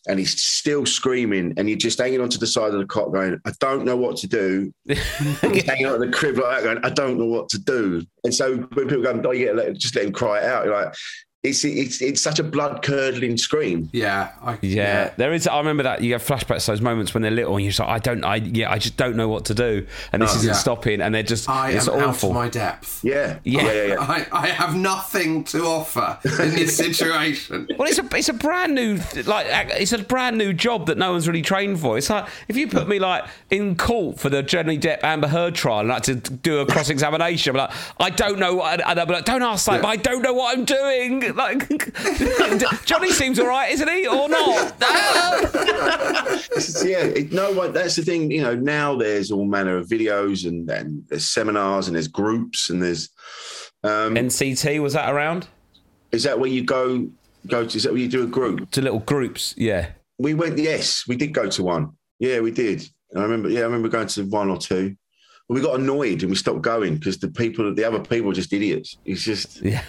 S7: and he's still screaming and you're just hanging onto the side of the cot going, I don't know what to do. Hanging on the crib like that going, I don't know what to do. And so when people go, oh, yeah, let, just let him cry it out. You're like, it's, it's, it's such a blood curdling scream.
S4: Yeah. I,
S3: Yeah, there is. I remember that you have flashbacks those moments when they're little and you're just like, I don't, I yeah, I just don't know what to do, and this
S7: Oh,
S3: isn't
S4: yeah.
S3: stopping, and they're just,
S4: I
S3: it's
S4: am out
S3: awful.
S4: of my depth.
S7: Yeah.
S3: Yeah.
S7: Oh, yeah. Yeah. yeah.
S4: I, I have nothing to offer in this situation.
S3: Well, it's a it's a brand new like it's a brand new job that no one's really trained for. It's like if you put me like in court for the Johnny Depp Amber Heard trial and I had to do a cross examination, I'm like I don't know, what, and I'm like don't ask that, but I don't know what I'm doing. Like Johnny seems all right, isn't he, or not?
S7: Yeah, it, no one. That's the thing. You know, now there's all manner of videos and, and there's seminars and there's groups and there's. Um,
S3: NCT was that around?
S7: is that where you go? Go to? Is that where you do a group?
S3: To little groups, yeah.
S7: We went. Yes, we did go to one. Yeah, we did. I remember. Yeah, I remember going to one or two. We got annoyed and we stopped going because the people, the other people, were just idiots. It's just,
S3: Yeah.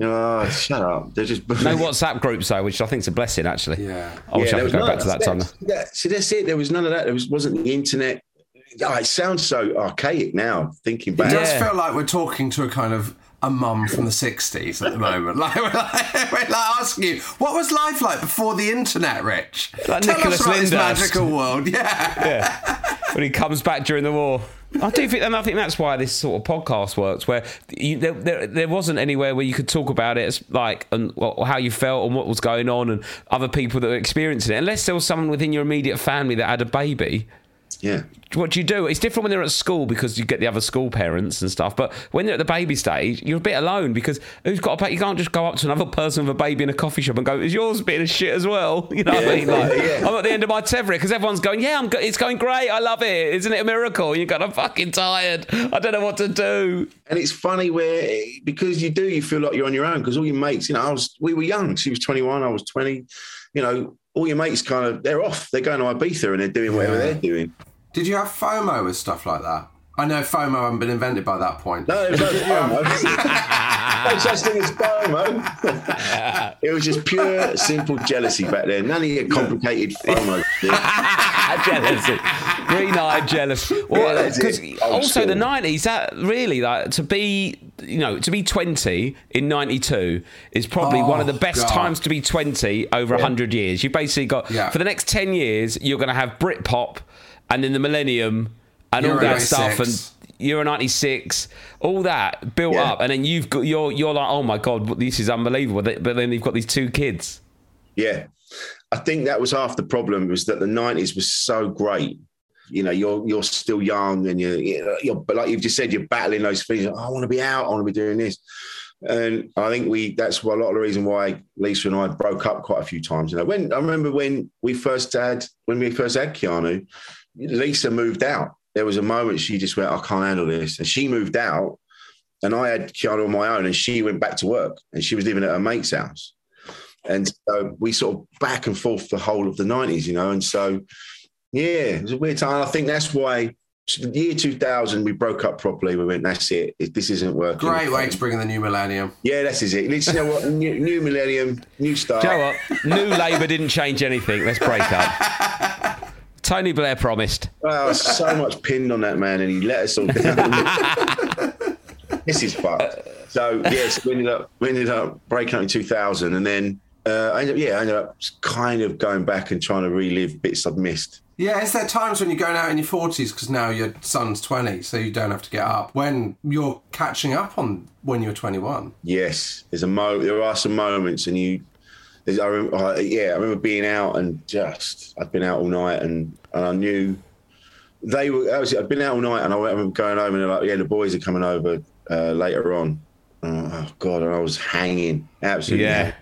S7: You oh, shut up. They're just
S3: No WhatsApp groups though, which I think is a blessing actually.
S4: Yeah.
S3: I wish
S7: Yeah,
S3: I could go
S7: none
S3: back to that time.
S7: Yeah, see, that's it. There was none of that. There was wasn't the internet. Oh, it sounds so archaic now. Thinking
S4: It
S7: back,
S4: does
S3: Yeah.
S4: feel like we're talking to a kind of a mum from the 60s at the moment. Like, we're like, we're like asking you, what was life like before the internet, Rich?
S3: Like
S4: Tell
S3: Nicholas
S4: us about this magical world. Yeah.
S3: yeah. When he comes back during the war. I do think, and I think that's why this sort of podcast works, where you, there, there, there wasn't anywhere where you could talk about it, as like and well, how you felt and what was going on, and other people that were experiencing it. Unless there was someone within your immediate family that had a baby,
S7: yeah.
S3: what do you do? It's different when they're at school because you get the other school parents and stuff. But when they're at the baby stage, you're a bit alone because who's got a baby? You can't just go up to another person with a baby in a coffee shop and go, "Is yours being a shit as well?" You know what I mean? Like,
S7: Yeah.
S3: I'm at the end of my tether because everyone's going, "Yeah, I'm. Go- it's going great. I love it. Isn't it a miracle?" You're going, "I'm fucking tired. I don't know what to do."
S7: And it's funny where because you do, you feel like you're on your own because all your mates, you know, I was we were young. She was 21, I was 20. You know, all your mates kind of they're off. They're going to Ibiza and they're doing whatever
S4: Yeah.
S7: they're doing.
S4: Did you have FOMO with stuff like that? I know FOMO hadn't been invented by that point.
S7: No, there's no FOMO. no such thing as FOMO. it was just pure, simple jealousy back then. None of your complicated FOMO. shit.
S3: jealousy, green-eyed jealous.
S7: Yeah, that's
S3: because
S7: it. Old
S3: also the '90s, that really like to be, you know, to be 20 in '92 is probably
S4: Oh,
S3: one of the oh, best
S4: God.
S3: times to be 20 over a hundred years. You basically got
S4: Yeah.
S3: for the next 10 years, you're going to have Britpop, and then the Millennium, and all that
S4: 96.
S3: stuff, and. Euro '96, all that built
S7: Yeah.
S3: up, and then you've got you're you're like, oh my god, this is unbelievable. But then you've got these two kids.
S7: Yeah. I think that was half the problem was that the 90s was so great. You know, you're you're still young and you're, you're but like you've just said, you're battling those feelings. Oh, I want to be out. I want to be doing this. And I think we that's a lot of the reason why Lisa and I broke up quite a few times. You know, when I remember when we first had when we first had Keanu, Lisa moved out. There was a moment she just went, I can't handle this. And she moved out and I had Keanu on my own and she went back to work and she was living at her mate's house. And so we sort of back and forth the whole of the 90s, you know. And so, yeah, it was a weird time. I think that's why the year 2000 we broke up properly. We went, that's it. It- This isn't working.
S4: Great way to bring in the new millennium.
S7: Yeah, that's is it. You know what? New, new millennium, new start.
S3: Do you know what? New Labour didn't change anything. Let's break up. Tony Blair promised.
S7: Wow, so much pinned on that man, and he let us all down. this is fucked. So yes, we ended up we ended up breaking up in 2000, and then uh, I ended up, yeah, I ended up kind of going back and trying to relive bits I'd missed.
S4: Yeah, is there times when you're going out in your 40s because now your son's 20, so you don't have to get up, when you're catching up on when you were 21?
S7: Yes, there's a mo. There are some moments, and you. I yeah, I remember being out and just I'd been out all night, and, and I knew they were. I was, I'd been out all night, and I remember going home, and they're like, "Yeah, the boys are coming over uh, later on." And oh God, and I was hanging absolutely.
S3: Yeah.
S7: hanging.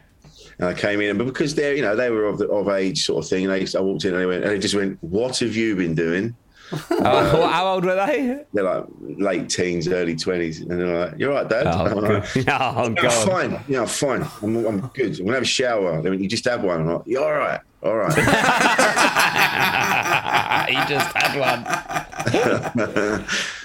S7: And I came in, but because they're, you know, they were of the, of age sort of thing. And they, I walked in and they went, and they just went, "What have you been doing?"
S3: Oh, how old were they?
S7: They're like late teens, early twenties, and they're like, "You're right, Dad."
S3: Oh,
S7: I'm like.
S3: Oh,
S7: "Yeah,
S3: God.
S7: fine. Yeah, fine. I'm, I'm good. I'm gonna have a shower. They went, you just have one. I'm like, you're all right. All right.
S3: he just had one.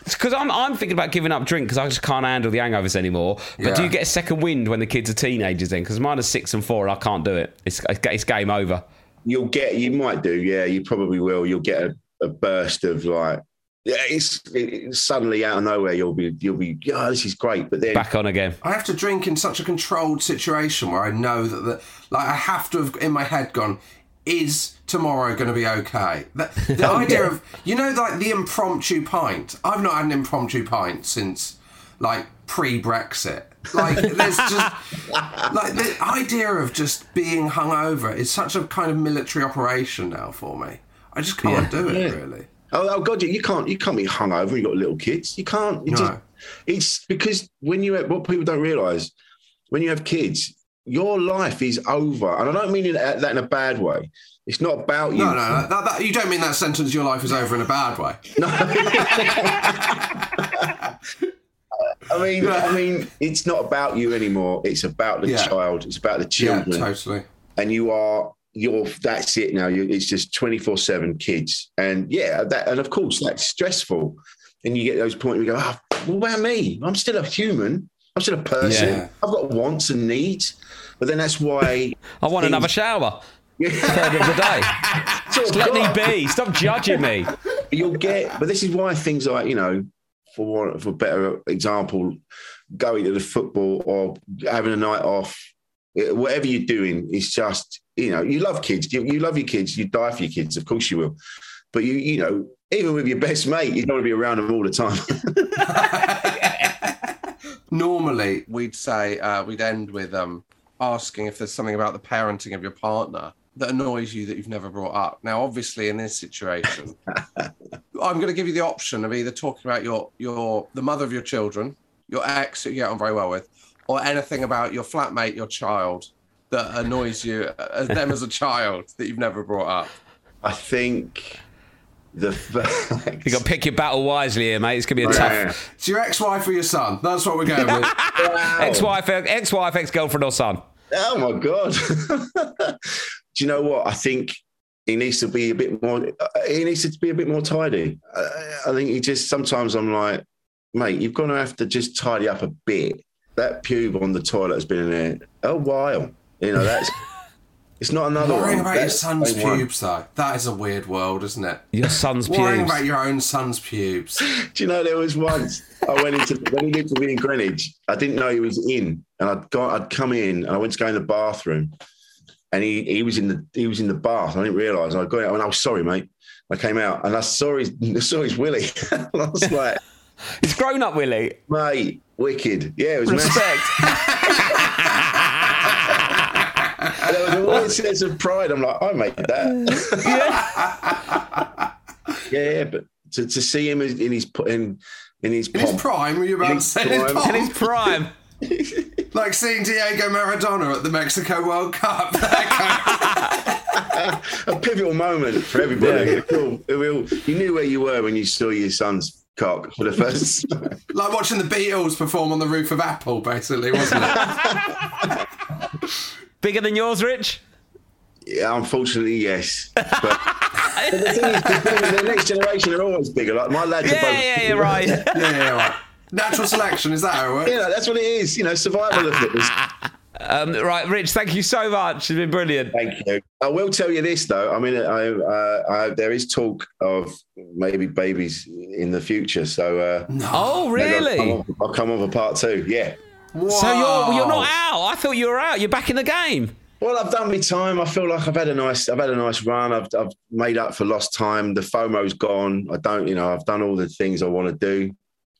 S3: Because I'm, I'm thinking about giving up drink because I just can't handle the hangovers anymore. But do you get a second wind when the kids are teenagers then? Because mine are six and four and I can't do it. It's, it's game over.
S7: You'll get. You might do. Yeah, you probably will. You'll get a, a burst of like. Yeah, it's, it's suddenly out of nowhere. You'll be, you'll be, yeah, this is great. But then
S3: Back on again.
S4: I have to drink in such a controlled situation where I know that, the, like, I have to have in my head gone, is tomorrow going to be okay? The, the
S7: Oh,
S4: idea
S7: yeah.
S4: of, you know, like the impromptu pint. I've not had an impromptu pint since, like, pre Brexit. Like, there's just, like, the idea of just being hungover is such a kind of military operation now for me. I just can't do it,
S7: Yeah.
S4: really.
S7: Oh, oh God, you, you can't you can't be hungover. You got little kids. You can't. You
S4: No.
S7: just, it's because when you have, what people don't realise when you have kids, your life is over, and I don't mean uh, that in a bad way. It's not about you.
S4: No, no, that, that, that- you don't mean that sentence, your life is over in a bad way. No.
S7: I mean, I mean, it's not about you anymore. It's about the
S4: Yeah.
S7: child. It's about the
S4: Yeah,
S7: children.
S4: totally.
S7: And you are you're that's it now. You, it's just twenty four seven kids, and yeah, that and of course that's stressful. And you get those points where you go, oh, what about me? I'm still a human. I'm still a person.
S3: Yeah.
S7: I've got wants and needs. But then that's why
S3: I want another shower. Third of the day. Just let me be. Stop judging me.
S7: You'll get, but this is why things like you know, for one, for better example, going to the football or having a night off, whatever you're doing, it's just you know, you love kids, you, you love your kids, you die for your kids, of course you will, but you you know, even with your best mate, you don't want to be around them all the time.
S4: Normally, we'd say uh, we'd end with um, asking if there's something about the parenting of your partner that annoys you that you've never brought up. Now, obviously, in this situation, I'm going to give you the option of either talking about your your the mother of your children, your ex who you get on very well with, or anything about your flatmate, your child that annoys you as them as a child that you've never brought up.
S7: I think the fact
S3: You got to pick your battle wisely here, mate. It's going to be a tough.
S4: It's your ex-wife or your son. That's what we're going with.
S3: Ex-wife, ex-wife, ex-girlfriend or son.
S7: Oh my god! Do you know what? I think he needs to be a bit more. uh, He needs to be a bit more tidy. Uh, I think he just sometimes I'm like, mate, you're gonna have to just tidy up a bit. That pube on the toilet has been in there a while. You know that's. It's not another
S4: Worrying
S7: one.
S4: about your
S7: That's
S4: son's
S7: the same one.
S4: pubes, though. That is a weird world, isn't it?
S3: Your son's
S4: Worrying
S3: pubes.
S4: about your own son's pubes.
S7: Do you know there was once I went into when he lived with me in Greenwich. I didn't know he was in, and I'd got I'd come in and I went to go in the bathroom, and he he was in the he was in the bath. I didn't realise. I got out and I was sorry, mate. I came out and I saw his I saw his willy. and I was like,
S3: It's grown up, Willie.
S7: mate, wicked. Yeah, it was
S3: Respect.
S7: There was a weird sense of pride. I'm like, I made that. yeah, yeah, but to, to see him in his in in his
S4: In his prime, were you about
S7: In
S4: to
S7: his
S4: say? In his,
S7: prime.
S3: In his prime.
S4: like seeing Diego Maradona at the Mexico World Cup.
S7: a pivotal moment for everybody. It will- it will- you knew where you were when you saw your son's cock for the first.
S4: like watching the Beatles perform on the roof of Apple, basically, wasn't it?
S3: Bigger than yours, Rich?
S7: yeah, unfortunately, yes. But, but the thing is, the, the next generation are always bigger. Like my lads are
S3: Yeah,
S7: both.
S3: yeah, yeah, right.
S4: yeah, yeah, right. Natural selection, is that how it works?
S7: You know, that's what it is. You know, survival of fitness.
S3: Um, right, Rich, thank you so much. It's been brilliant.
S7: Thank you. I will tell you this though. I mean, I, uh, I, there is talk of maybe babies in the future. So uh,
S3: Oh,
S7: maybe I'll
S3: really?
S7: come, on, I'll come on for part two. Yeah.
S3: So you're you're not out. I thought you were out. You're back in the game.
S7: Well, I've done my time. I feel like I've had a nice, I've had a nice run. I've, I've made up for lost time. The FOMO's gone. I don't, you know, I've done all the things I want to do.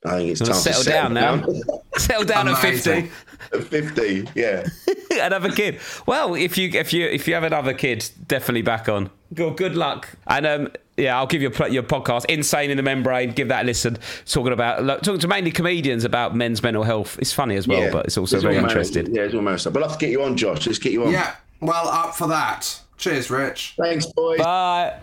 S7: I think it's time
S3: wanna
S7: to
S3: settle down now? Settle down at
S7: Amazing.
S3: 50.
S7: At fifty, yeah.
S3: another kid. Well, if you if you if you have another kid, definitely back on. Good, good luck. And um, yeah, I'll give you a, your podcast, Insane in the Men Brain. Give that a listen. Talking about lo- talking to mainly comedians about men's mental health. It's funny as well,
S7: yeah.
S3: but it's also
S7: all
S3: very
S7: married-
S3: interesting.
S7: Yeah, it's almost. married stuff. But I'll have to get you on, Josh. Let's get you on.
S4: Yeah, well, up for that. Cheers, Rich.
S7: Thanks, boys.
S3: Bye.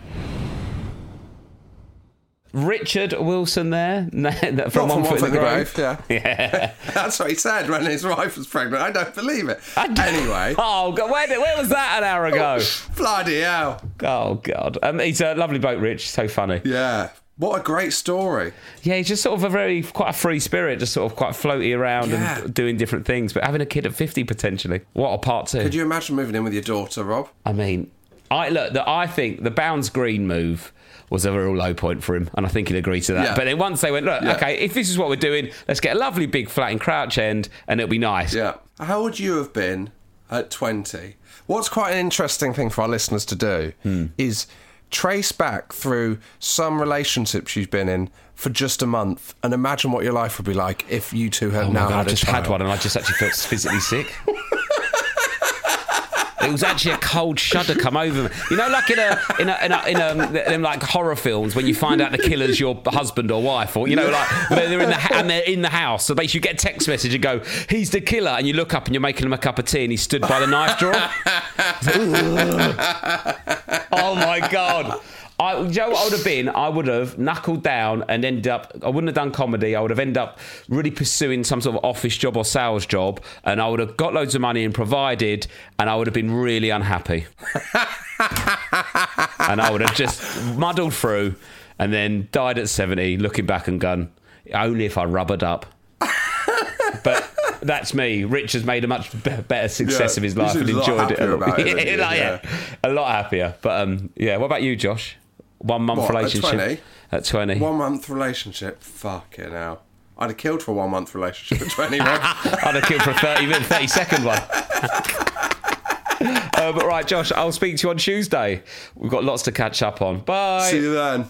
S3: Richard Wilson there from,
S4: Not from One Foot in the
S3: Grave.
S4: Grave, yeah.
S3: Yeah.
S4: That's what he said when his wife was pregnant. I don't believe it. Anyway.
S3: Oh, God, where, where was that an hour ago?
S4: Bloody hell.
S3: Oh, God. Um, he's a lovely bloke, Rich. So funny.
S4: Yeah. What a great story.
S3: Yeah, he's just sort of a very, quite a free spirit, just sort of quite floaty around
S4: Yeah.
S3: and doing different things, but having a kid at 50 potentially. What a part two.
S4: Could you imagine moving in with your daughter, Rob?
S3: I mean, I look, the, I think the Bounds Green move was a real low point for him, and I think he'd agree to that.
S4: Yeah.
S3: But then once they went, look,
S4: Yeah.
S3: okay, if this is what we're doing, let's get a lovely big flat in Crouch End, and it'll be nice.
S4: Yeah. How would you have been at 20? What's quite an interesting thing for our listeners to do
S3: Hmm.
S4: is trace back through some relationships you've been in for just a month and imagine what your life would be like if you two had
S3: Oh
S4: now
S3: God,
S4: had
S3: I've
S4: a
S3: just
S4: child.
S3: had one, and I just actually felt physically sick. It was actually a cold shudder come over me. You know, like in a in a in, a, in a, in like horror films when you find out the killer's your husband or wife, or you know, like they're in the ha- and they're in the house. So basically, you get a text message and go, "He's the killer," and you look up and you're making him a cup of tea, and he's stood by the knife drawer. oh my god. I, you know what I would have been? I would have knuckled down and ended up. I wouldn't have done comedy. I would have ended up really pursuing some sort of office job or sales job, and I would have got loads of money and provided, and I would have been really unhappy. and I would have just muddled through, and then died at seventy, looking back and gone, only if I rubbered up. but. That's me. Rich has made a much be- better success
S4: Yeah,
S3: of his life and
S4: seems a lot
S3: enjoyed it. a lot.
S4: about it, doesn't he?
S3: like,
S4: Yeah.
S3: yeah, a lot happier. But um, yeah, what about you, Josh? One month
S4: What, at
S3: relationship
S4: 20?
S3: At twenty.
S4: One month relationship? Fucking hell. I'd have killed for a one month relationship at 20,
S3: I'd have killed for a 30 minute, 30 second one. uh, but right, Josh, I'll speak to you on Tuesday. We've got lots to catch up on. Bye.
S4: See you then.